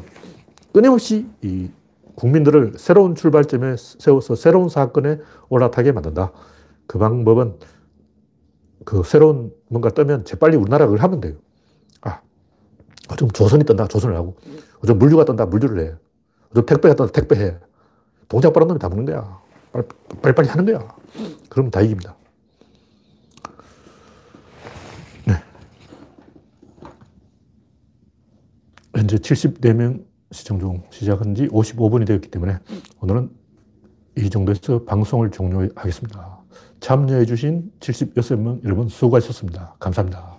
끊임없이 이 국민들을 새로운 출발점에 세워서 새로운 사건에 올라타게 만든다. 그 방법은 그 새로운 뭔가 뜨면 재빨리 우리나라가 그걸 하면 돼요. 아, 좀 조선이 뜬다. 조선을 하고. 좀 물류가 뜬다. 물류를 해. 좀 택배가 뜬다. 택배해. 동작 빠른 놈이 다 먹는 거야. 빨리, 빨리 하는 거야. 그러면 다 이깁니다. 네. 현재 74명 시청 중 시작한 지 55분이 되었기 때문에 오늘은 이 정도에서 방송을 종료하겠습니다. 참여해주신 76명 여러분 수고하셨습니다. 감사합니다.